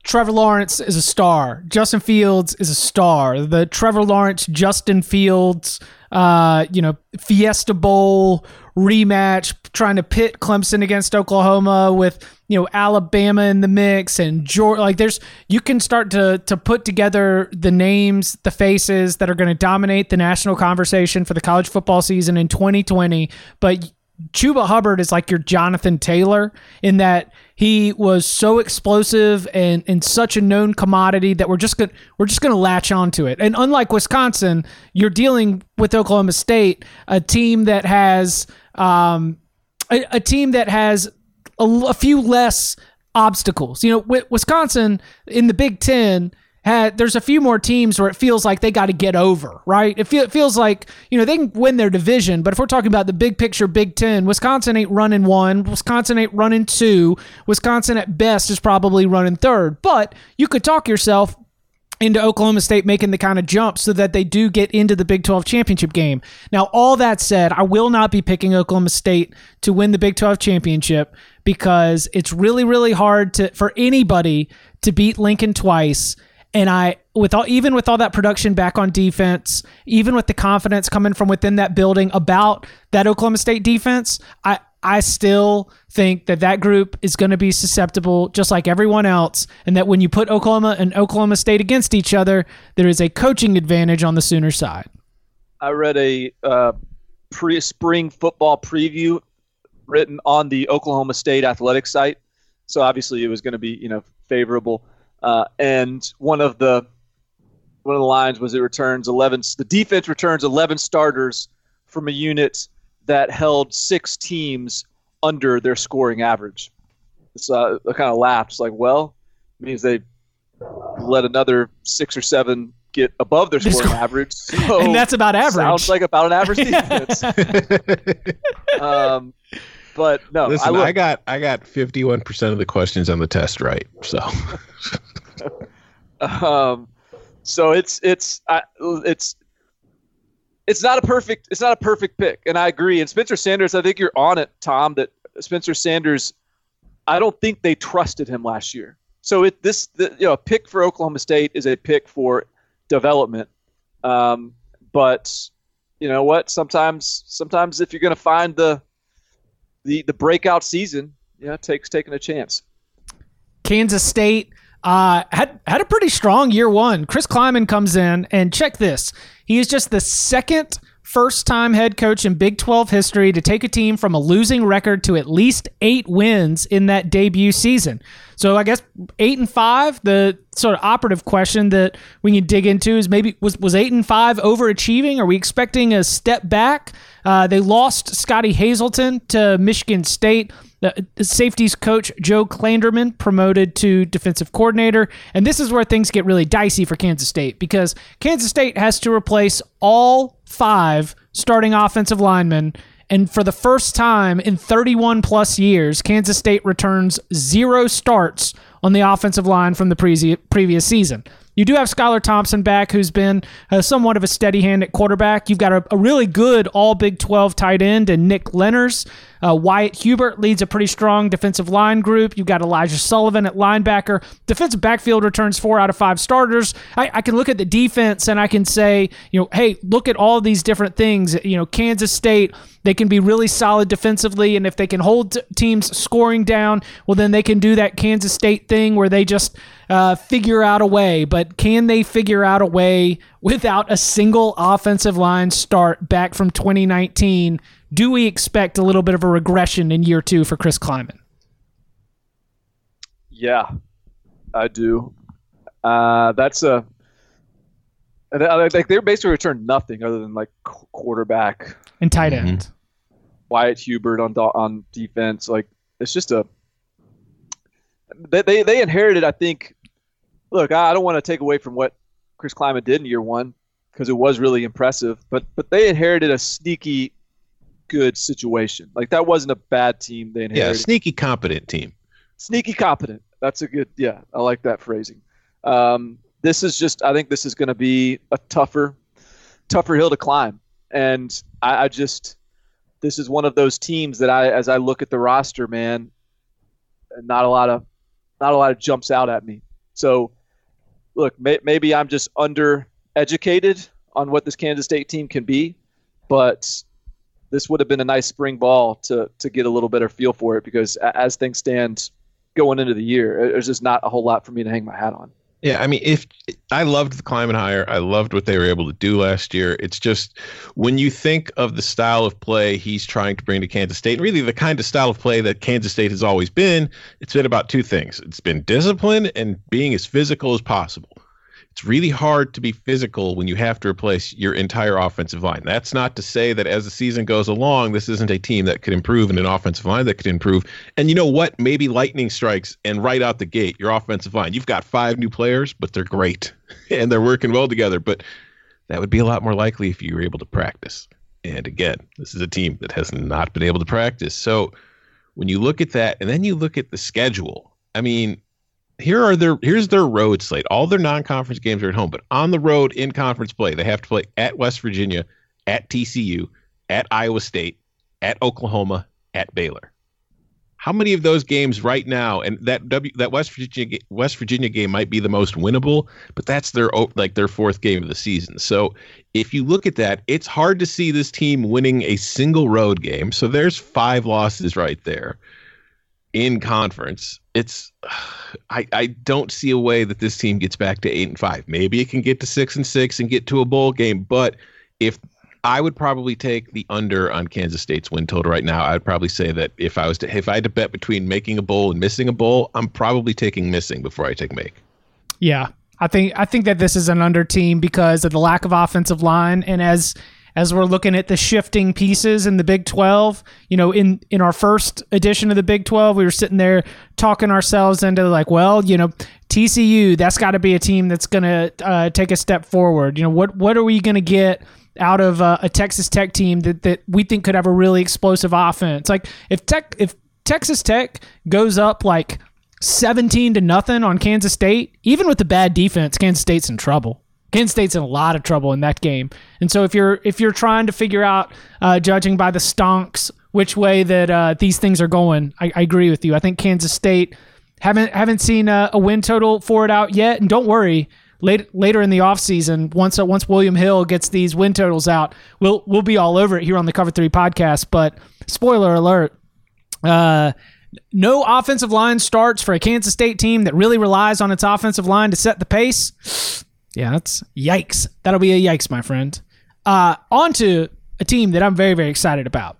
Trevor Lawrence is a star. Justin Fields is a star. The Trevor Lawrence, Justin Fields, uh, you know, Fiesta Bowl rematch, trying to pit Clemson against Oklahoma with you know Alabama in the mix and Georgia. Like, there's you can start to to put together the names, the faces that are going to dominate the national conversation for the college football season in 2020. But Chuba Hubbard is like your Jonathan Taylor in that he was so explosive and, and such a known commodity that we're just gonna we're just gonna latch onto it. And unlike Wisconsin, you're dealing with Oklahoma State, a team that has um, a, a team that has a, a few less obstacles. You know, Wisconsin in the Big Ten had there's a few more teams where it feels like they got to get over, right? It, feel, it feels like you know they can win their division, but if we're talking about the big picture, Big Ten, Wisconsin ain't running one, Wisconsin ain't running two, Wisconsin at best is probably running third. But you could talk yourself into Oklahoma State making the kind of jump so that they do get into the Big 12 championship game. Now, all that said, I will not be picking Oklahoma State to win the Big 12 championship because it's really, really hard to for anybody to beat Lincoln twice and I, with all, even with all that production back on defense, even with the confidence coming from within that building about that Oklahoma State defense, I, I still think that that group is going to be susceptible, just like everyone else, and that when you put Oklahoma and Oklahoma State against each other, there is a coaching advantage on the Sooner side. I read a uh, pre-spring football preview written on the Oklahoma State athletic site, so obviously it was going to be you know favorable. Uh, and one of the one of the lines was it returns 11 the defense returns 11 starters from a unit that held six teams under their scoring average. So I, I kind of laughed it's like well it means they let another six or seven get above their scoring average. So and that's about average. sounds like about an average defense. Um, but no Listen, I, I got i got 51% of the questions on the test right so um, so it's it's uh, it's it's not a perfect it's not a perfect pick, and I agree. And Spencer Sanders, I think you're on it, Tom. That Spencer Sanders, I don't think they trusted him last year. So it this the, you know a pick for Oklahoma State is a pick for development. Um, but you know what? Sometimes sometimes if you're going to find the the the breakout season, yeah, takes taking a chance. Kansas State uh, had had a pretty strong year one. Chris Klieman comes in and check this. He is just the second first time head coach in Big 12 history to take a team from a losing record to at least eight wins in that debut season. So I guess eight and five. The sort of operative question that we can dig into is maybe was was eight and five overachieving? Are we expecting a step back? Uh, they lost Scottie Hazelton to Michigan State. The safeties coach Joe Klanderman promoted to defensive coordinator. And this is where things get really dicey for Kansas State because Kansas State has to replace all five starting offensive linemen. And for the first time in 31 plus years, Kansas State returns zero starts on the offensive line from the pre- previous season. You do have Skylar Thompson back, who's been uh, somewhat of a steady hand at quarterback. You've got a, a really good all Big 12 tight end and Nick Lenners. Uh, Wyatt Hubert leads a pretty strong defensive line group. You've got Elijah Sullivan at linebacker. Defensive backfield returns four out of five starters. I, I can look at the defense and I can say, you know, hey, look at all these different things. You know, Kansas State, they can be really solid defensively. And if they can hold teams scoring down, well, then they can do that Kansas State thing where they just uh, figure out a way. But can they figure out a way without a single offensive line start back from 2019? Do we expect a little bit of a regression in year two for Chris Klieman? Yeah, I do. Uh, that's a. Like they're basically returned nothing other than like quarterback and tight end. Mm-hmm. Wyatt Hubert on on defense. Like it's just a. They they, they inherited. I think. Look, I don't want to take away from what Chris Klieman did in year one because it was really impressive. But but they inherited a sneaky good situation. Like that wasn't a bad team they inherited. Yeah, sneaky competent team. Sneaky competent. That's a good. Yeah, I like that phrasing. Um, this is just. I think this is going to be a tougher, tougher hill to climb. And I, I just. This is one of those teams that I, as I look at the roster, man, not a lot of, not a lot of jumps out at me. So, look, may, maybe I'm just under educated on what this Kansas State team can be, but this would have been a nice spring ball to to get a little better feel for it because as things stand going into the year, there's just not a whole lot for me to hang my hat on. Yeah, I mean, if I loved the climate higher, I loved what they were able to do last year. It's just when you think of the style of play he's trying to bring to Kansas State, really the kind of style of play that Kansas State has always been, it's been about two things. It's been discipline and being as physical as possible it's really hard to be physical when you have to replace your entire offensive line. That's not to say that as the season goes along, this isn't a team that could improve and an offensive line that could improve. And you know what? Maybe lightning strikes and right out the gate, your offensive line. You've got five new players, but they're great and they're working well together. But that would be a lot more likely if you were able to practice. And again, this is a team that has not been able to practice. So when you look at that and then you look at the schedule, I mean, here are their here's their road slate. All their non-conference games are at home, but on the road in conference play, they have to play at West Virginia, at TCU, at Iowa State, at Oklahoma, at Baylor. How many of those games right now, and that W that West Virginia West Virginia game might be the most winnable, but that's their like their fourth game of the season. So if you look at that, it's hard to see this team winning a single road game. So there's five losses right there in conference. It's I I don't see a way that this team gets back to eight and five. Maybe it can get to six and six and get to a bowl game, but if I would probably take the under on Kansas State's win total right now. I'd probably say that if I was to if I had to bet between making a bowl and missing a bowl, I'm probably taking missing before I take make. Yeah. I think I think that this is an under team because of the lack of offensive line and as as we're looking at the shifting pieces in the Big 12. You know, in in our first edition of the Big 12, we were sitting there talking ourselves into like, well, you know, TCU, that's got to be a team that's going to uh, take a step forward. You know, what what are we going to get out of uh, a Texas Tech team that that we think could have a really explosive offense? Like if Tech if Texas Tech goes up like 17 to nothing on Kansas State, even with the bad defense, Kansas State's in trouble. Kansas State's in a lot of trouble in that game. And so if you're if you're trying to figure out, uh, judging by the stonks, which way that uh, these things are going, I, I, agree with you. I think Kansas State haven't haven't seen a, a, win total for it out yet. And don't worry, late, later in the offseason, once uh, once William Hill gets these win totals out, we'll we'll be all over it here on the Cover Three podcast. But spoiler alert. Uh, no offensive line starts for a Kansas State team that really relies on its offensive line to set the pace yeah, that's yikes. That'll be a yikes, my friend. Uh, on to a team that I'm very, very excited about.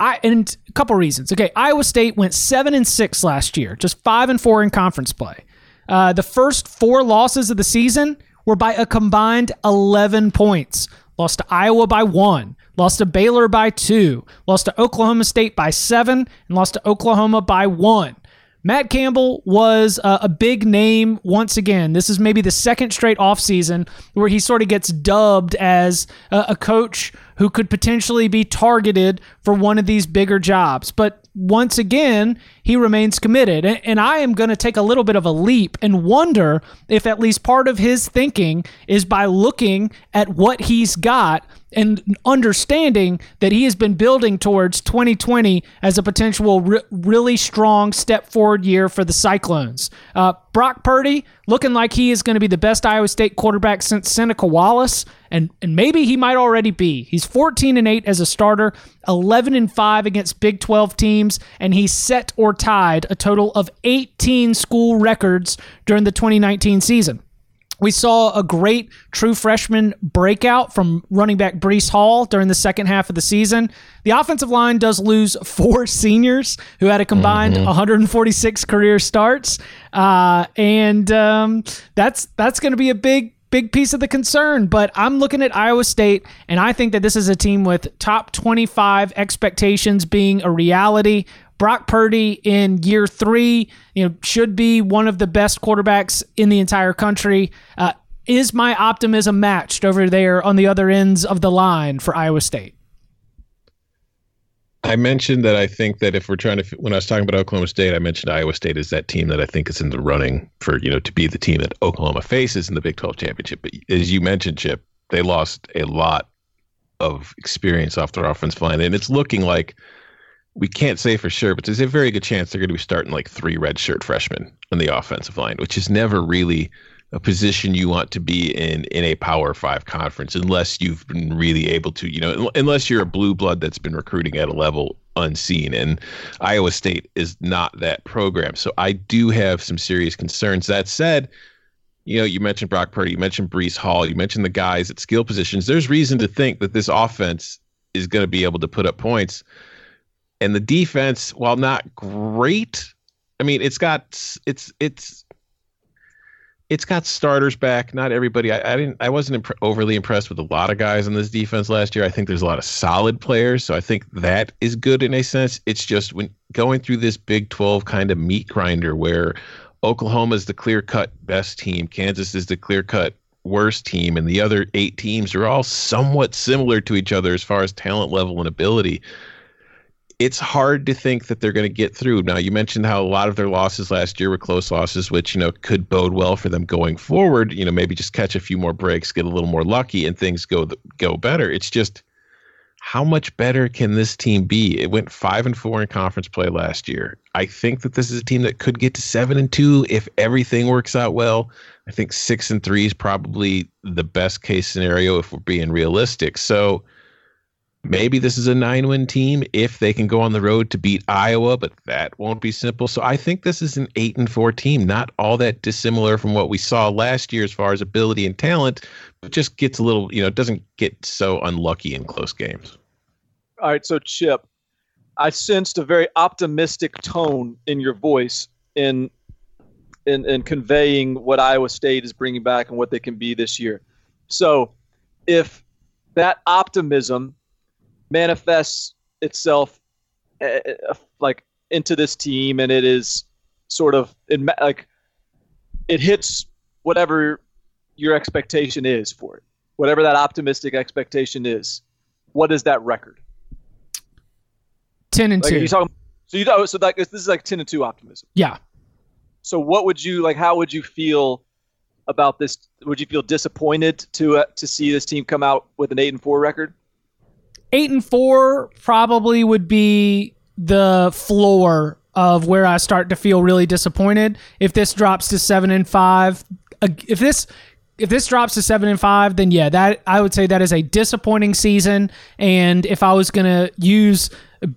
I and a couple reasons. Okay, Iowa State went seven and six last year, just five and four in conference play. Uh, the first four losses of the season were by a combined 11 points. Lost to Iowa by one, lost to Baylor by two, lost to Oklahoma State by seven, and lost to Oklahoma by one. Matt Campbell was uh, a big name once again. This is maybe the second straight offseason where he sort of gets dubbed as a, a coach who could potentially be targeted for one of these bigger jobs. But once again, he remains committed. And, and I am going to take a little bit of a leap and wonder if at least part of his thinking is by looking at what he's got and understanding that he has been building towards 2020 as a potential re- really strong step forward year for the Cyclones. Uh, Brock Purdy looking like he is going to be the best Iowa State quarterback since Seneca Wallace, and and maybe he might already be. He's 14 and 8 as a starter, 11 and 5 against Big 12 teams, and he set or tied a total of 18 school records during the 2019 season. We saw a great true freshman breakout from running back Breece Hall during the second half of the season. The offensive line does lose four seniors who had a combined mm-hmm. 146 career starts, uh, and um, that's that's going to be a big big piece of the concern. But I'm looking at Iowa State, and I think that this is a team with top 25 expectations being a reality. Brock Purdy in year three, you know, should be one of the best quarterbacks in the entire country. Uh, is my optimism matched over there on the other ends of the line for Iowa State? I mentioned that I think that if we're trying to, when I was talking about Oklahoma State, I mentioned Iowa State is that team that I think is in the running for, you know, to be the team that Oklahoma faces in the Big 12 championship. But as you mentioned, Chip, they lost a lot of experience off their offensive line. And it's looking like we can't say for sure, but there's a very good chance they're going to be starting like three redshirt freshmen on the offensive line, which is never really a position you want to be in in a Power Five conference, unless you've been really able to, you know, unless you're a blue blood that's been recruiting at a level unseen. And Iowa State is not that program, so I do have some serious concerns. That said, you know, you mentioned Brock Purdy, you mentioned Breece Hall, you mentioned the guys at skill positions. There's reason to think that this offense is going to be able to put up points. And the defense, while not great, I mean, it's got it's it's it's got starters back. Not everybody. I, I didn't. I wasn't imp- overly impressed with a lot of guys on this defense last year. I think there's a lot of solid players, so I think that is good in a sense. It's just when going through this Big 12 kind of meat grinder where Oklahoma is the clear cut best team, Kansas is the clear cut worst team, and the other eight teams are all somewhat similar to each other as far as talent level and ability. It's hard to think that they're going to get through. Now, you mentioned how a lot of their losses last year were close losses, which you know could bode well for them going forward. You know, maybe just catch a few more breaks, get a little more lucky, and things go go better. It's just how much better can this team be? It went five and four in conference play last year. I think that this is a team that could get to seven and two if everything works out well. I think six and three is probably the best case scenario if we're being realistic. So maybe this is a nine win team if they can go on the road to beat Iowa, but that won't be simple. So I think this is an eight and four team, not all that dissimilar from what we saw last year as far as ability and talent, but just gets a little, you know, doesn't get so unlucky in close games. All right, so Chip, I sensed a very optimistic tone in your voice in in in conveying what Iowa State is bringing back and what they can be this year. So, if that optimism manifests itself uh, like into this team and it is sort of in like it hits whatever your expectation is for it, whatever that optimistic expectation is. What is that record? Ten and like, two. You talking, so you know, so like this is like ten and two optimism. Yeah. So what would you like? How would you feel about this? Would you feel disappointed to uh, to see this team come out with an eight and four record? Eight and four probably would be the floor of where I start to feel really disappointed. If this drops to seven and five, if this if this drops to seven and five, then yeah, that I would say that is a disappointing season. And if I was gonna use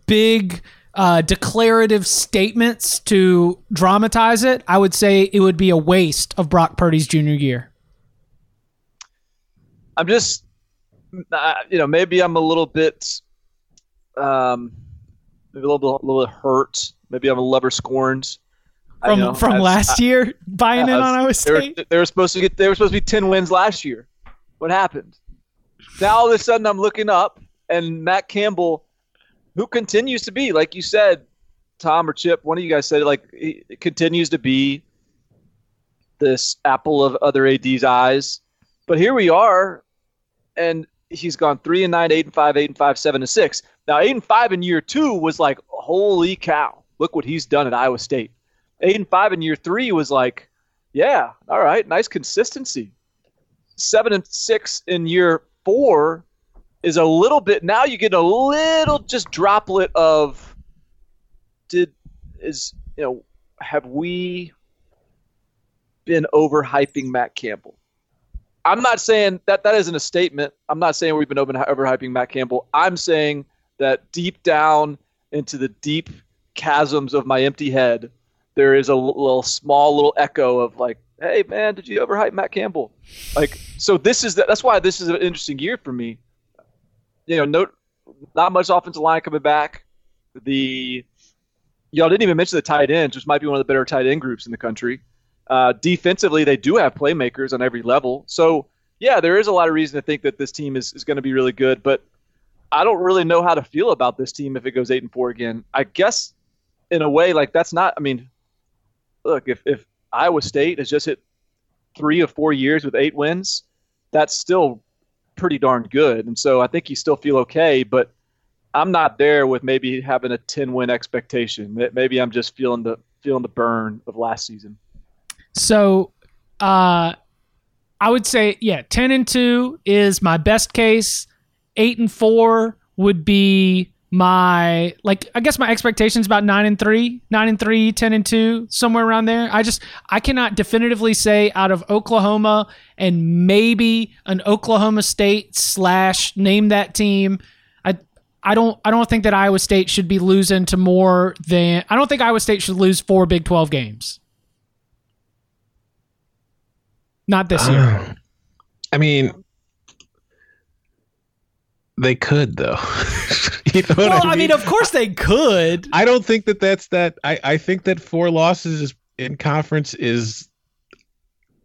big uh, declarative statements to dramatize it, I would say it would be a waste of Brock Purdy's junior year. I'm just, uh, you know, maybe I'm a little bit, um, maybe a little a little bit hurt. Maybe I'm a lover scorned from know, from last I, year buying in on Iowa State. They were, they were, supposed to get they were supposed to be ten wins last year. What happened? Now all of a sudden I'm looking up and Matt Campbell, who continues to be like you said, Tom or Chip, one of you guys said it, like he continues to be this apple of other AD's eyes. But here we are, and he's gone three and nine, eight and five, eight and five, seven and six. Now eight and five in year two was like, holy cow! Look what he's done at Iowa State eight and five in year three was like, yeah, all right, nice consistency. Seven and six in year four is a little bit. Now you get a little just droplet of did is you know have we been overhyping Matt Campbell? I'm not saying that that isn't a statement. I'm not saying we've been over overhyping Matt Campbell. I'm saying that deep down into the deep chasms of my empty head, there is a little small little echo of like, hey man, did you overhype Matt Campbell? Like, so this is the, that's why this is an interesting year for me. You know, no, not much offensive line coming back. The y'all didn't even mention the tight ends, which might be one of the better tight end groups in the country. Uh, defensively, they do have playmakers on every level. So yeah, there is a lot of reason to think that this team is, is going to be really good. But I don't really know how to feel about this team if it goes eight and four again. I guess in a way, like that's not. I mean, look, if, if Iowa State has just hit three or four years with eight wins, that's still pretty darn good. And so I think you still feel okay, but I'm not there with maybe having a 10 win expectation. Maybe I'm just feeling the feeling the burn of last season. So, uh, I would say, yeah, 10 and 2 is my best case. 8 and 4 would be my like i guess my expectations about 9 and 3 9 and 3 10 and 2 somewhere around there. I just i cannot definitively say out of oklahoma and maybe an oklahoma state slash name that team. I i don't i don't think that iowa state should be losing to more than i don't think iowa state should lose four big 12 games Not this year. Um, I mean, they could though. you know well, I mean? I mean, of course they could. I don't think that that's that. I, I think that four losses in conference is.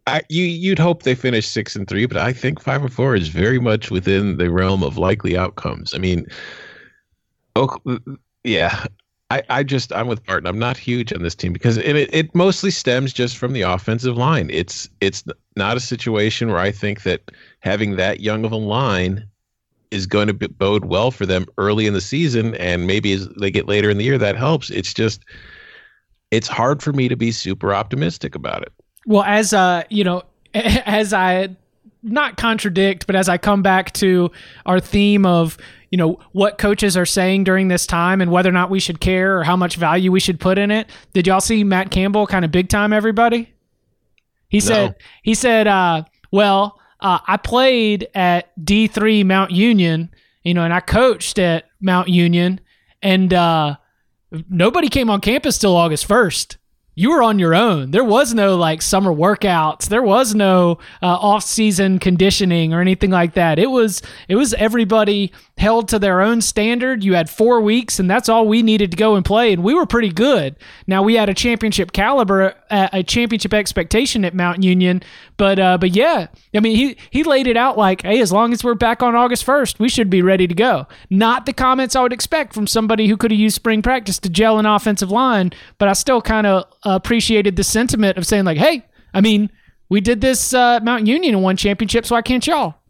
I you you'd hope they finish six and three, but I think five and four is very much within the realm of likely outcomes. I mean, oh yeah, I I just I'm with Barton. I'm not huge on this team because it, it mostly stems just from the offensive line. It's it's not a situation where I think that having that young of a line is going to bode well for them early in the season, and maybe as they get later in the year, that helps. It's just, it's hard for me to be super optimistic about it. Well, as uh, you know, as I not contradict, but as I come back to our theme of you know what coaches are saying during this time and whether or not we should care or how much value we should put in it. Did y'all see Matt Campbell kind of big time everybody? He No. said he said uh, well uh, I played at D3 Mount Union, you know, and I coached at Mount Union, and uh, nobody came on campus till August 1st. You were on your own. There was no like summer workouts. There was no uh, off-season conditioning or anything like that. It was it was everybody held to their own standard. You had four weeks, and that's all we needed to go and play, and we were pretty good. Now we had a championship caliber, uh, a championship expectation at Mount Union, but uh, but yeah, I mean he he laid it out like, hey, as long as we're back on August first, we should be ready to go. Not the comments I would expect from somebody who could have used spring practice to gel an offensive line, but I still kind of appreciated the sentiment of saying like, hey, I mean, we did this uh, Mount Union and won championship, so why can't y'all?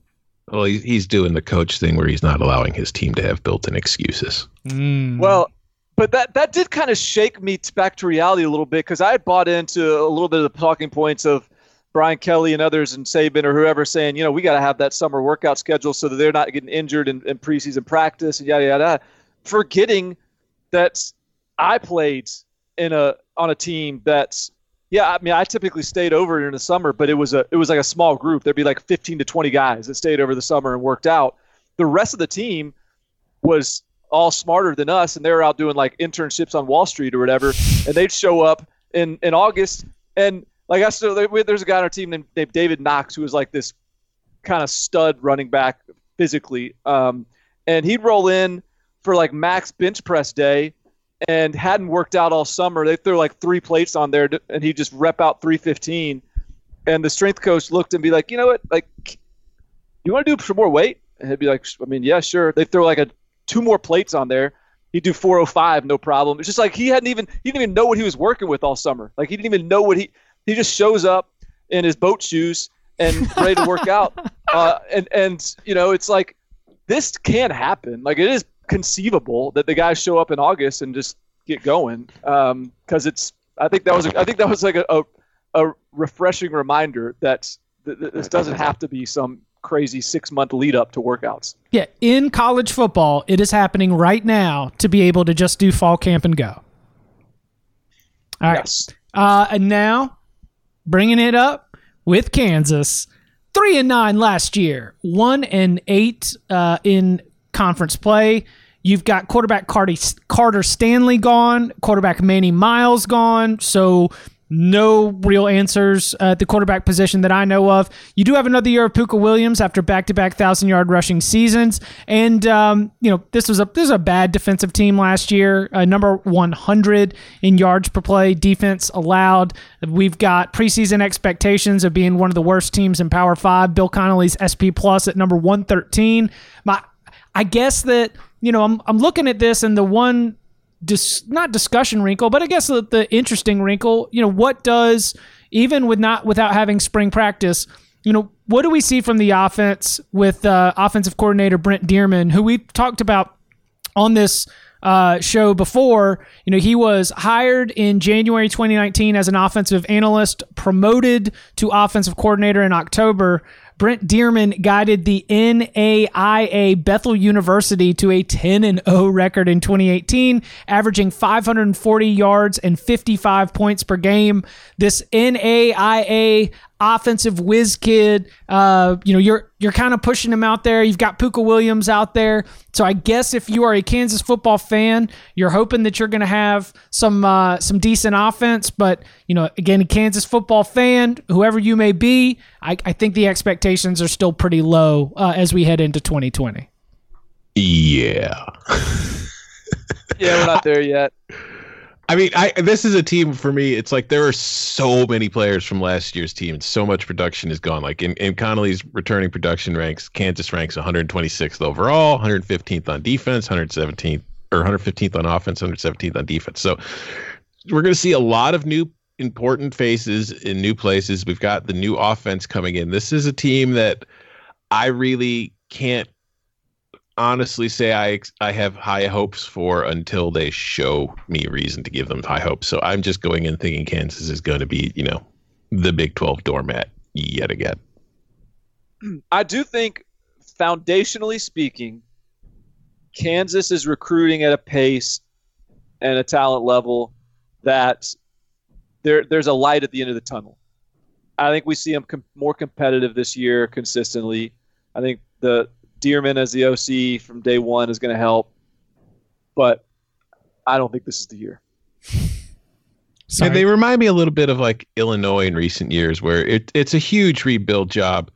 Well, he's, he's doing the coach thing where he's not allowing his team to have built-in excuses. Mm. Well, but that that did kind of shake me back to reality a little bit because I had bought into a little bit of the talking points of Brian Kelly and others and Saban or whoever saying, you know, we got to have that summer workout schedule so that they're not getting injured in, in preseason practice and yada yada. yada. Forgetting that I played in a on a team that's yeah, I mean, I typically stayed over in the summer, but it was a it was like a small group. There'd be like 15 to 20 guys that stayed over the summer and worked out. The rest of the team was all smarter than us, and they were out doing like internships on Wall Street or whatever. And they'd show up in in August, and like I still there's a guy on our team named, named David Knox who was like this kind of stud running back physically, um, and he'd roll in for like max bench press day and hadn't worked out all summer. They threw like three plates on there, and he just rep out 315. And the strength coach looked and be like, you know what, like, you want to do some more weight? And he'd be like, I mean, yeah, sure. They throw like a two more plates on there. He'd do 405, no problem. It's just like he hadn't even he didn't even know what he was working with all summer. Like he didn't even know what he he just shows up in his boat shoes and ready to work out. Uh, and and you know, it's like this can happen. Like it is conceivable that the guys show up in August and just get going. Because it's I think that was a, I think that was like a, a, a refreshing reminder that th- th- this doesn't have to be some crazy six month lead up to workouts. Yeah, in college football, it is happening right now to be able to just do fall camp and go. All right. Yes. Uh, and now, bringing it up with Kansas, three and nine last year, one and eight uh, in conference play. You've got quarterback Carter Stanley gone, quarterback Manny Miles gone. So no real answers at the quarterback position that I know of. You do have another year of Pooka Williams after back-to-back thousand-yard rushing seasons, and um, you know this was a this was a bad defensive team last year, uh, number 100 in yards per play defense allowed. We've got preseason expectations of being one of the worst teams in Power Five. Bill Connelly's SP plus at number 113. My, I guess that you know I'm I'm looking at this and the one dis, not discussion wrinkle, but I guess the, the interesting wrinkle, you know, what does even with not without having spring practice, you know, what do we see from the offense with uh, offensive coordinator Brent Dearmon, who we talked about on this uh, show before. You know, he was hired in January 2019 as an offensive analyst, promoted to offensive coordinator in October. Brent Dearmon guided the NAIA Bethel University to a 10 and 0 record in 2018, averaging 540 yards and 55 points per game. This NAIA offensive whiz kid. Uh, you know, you're you're kind of pushing him out there. You've got Pooka Williams out there. So I guess if you are a Kansas football fan, you're hoping that you're going to have some uh, some decent offense. But you know, again, a Kansas football fan, whoever you may be, I, I think the expectations are still pretty low uh, as we head into 2020. Yeah. yeah, we're not there yet. I mean, I this is a team for me. It's like there are so many players from last year's team. And so much production is gone. Like in, in Connelly's returning production ranks, Kansas ranks 126th overall, 115th on defense, 117th or 115th on offense, 117th on defense. So we're going to see a lot of new important faces in new places. We've got the new offense coming in. This is a team that I really can't honestly say I I have high hopes for until they show me reason to give them high hopes. So I'm just going in thinking Kansas is going to be, you know, the Big 12 doormat yet again. I do think, foundationally speaking, Kansas is recruiting at a pace and a talent level that there there's a light at the end of the tunnel. I think we see them com- more competitive this year consistently. I think the Dearmon as the OC from day one is going to help, but I don't think this is the year. Sorry. And they remind me a little bit of like Illinois in recent years, where it, it's a huge rebuild job.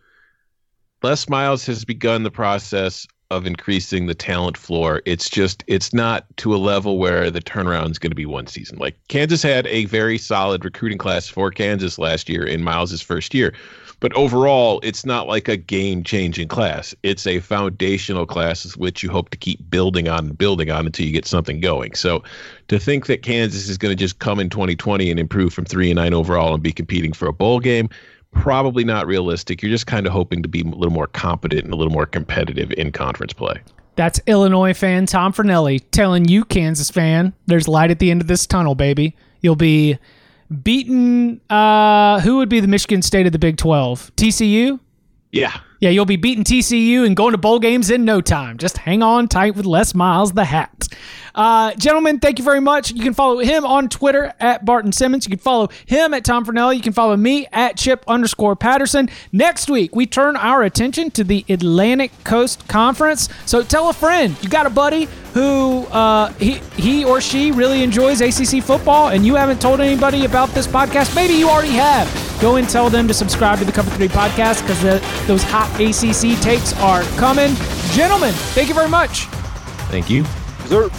Les Miles has begun the process of increasing the talent floor. It's just it's not to a level where the turnaround is going to be one season. Like Kansas had a very solid recruiting class for Kansas last year in Miles's first year. But overall, it's not like a game changing class. It's a foundational class which you hope to keep building on and building on until you get something going. So to think that Kansas is going to just come in 2020 and improve from 3 and 9 overall and be competing for a bowl game, probably not realistic. You're just kind of hoping to be a little more competent and a little more competitive in conference play. That's Illinois fan Tom Fornelli telling you, Kansas fan, there's light at the end of this tunnel, baby. You'll be beaten. Uh, who would be the Michigan State of the Big Twelve? TCU. Yeah. Yeah, you'll be beating TCU and going to bowl games in no time. Just hang on tight with Les Miles, the hat. Uh, gentlemen, thank you very much. You can follow him on Twitter at Barton Simmons. You can follow him at Tom Fornelli. You can follow me at Chip underscore Patterson. Next week, we turn our attention to the Atlantic Coast Conference. So tell a friend. You got a buddy who uh, he, he or she really enjoys ACC football and you haven't told anybody about this podcast. Maybe you already have. Go and tell them to subscribe to the Cover 3 podcast because those hot ACC takes are coming. Gentlemen, thank you very much. Thank you. Sir.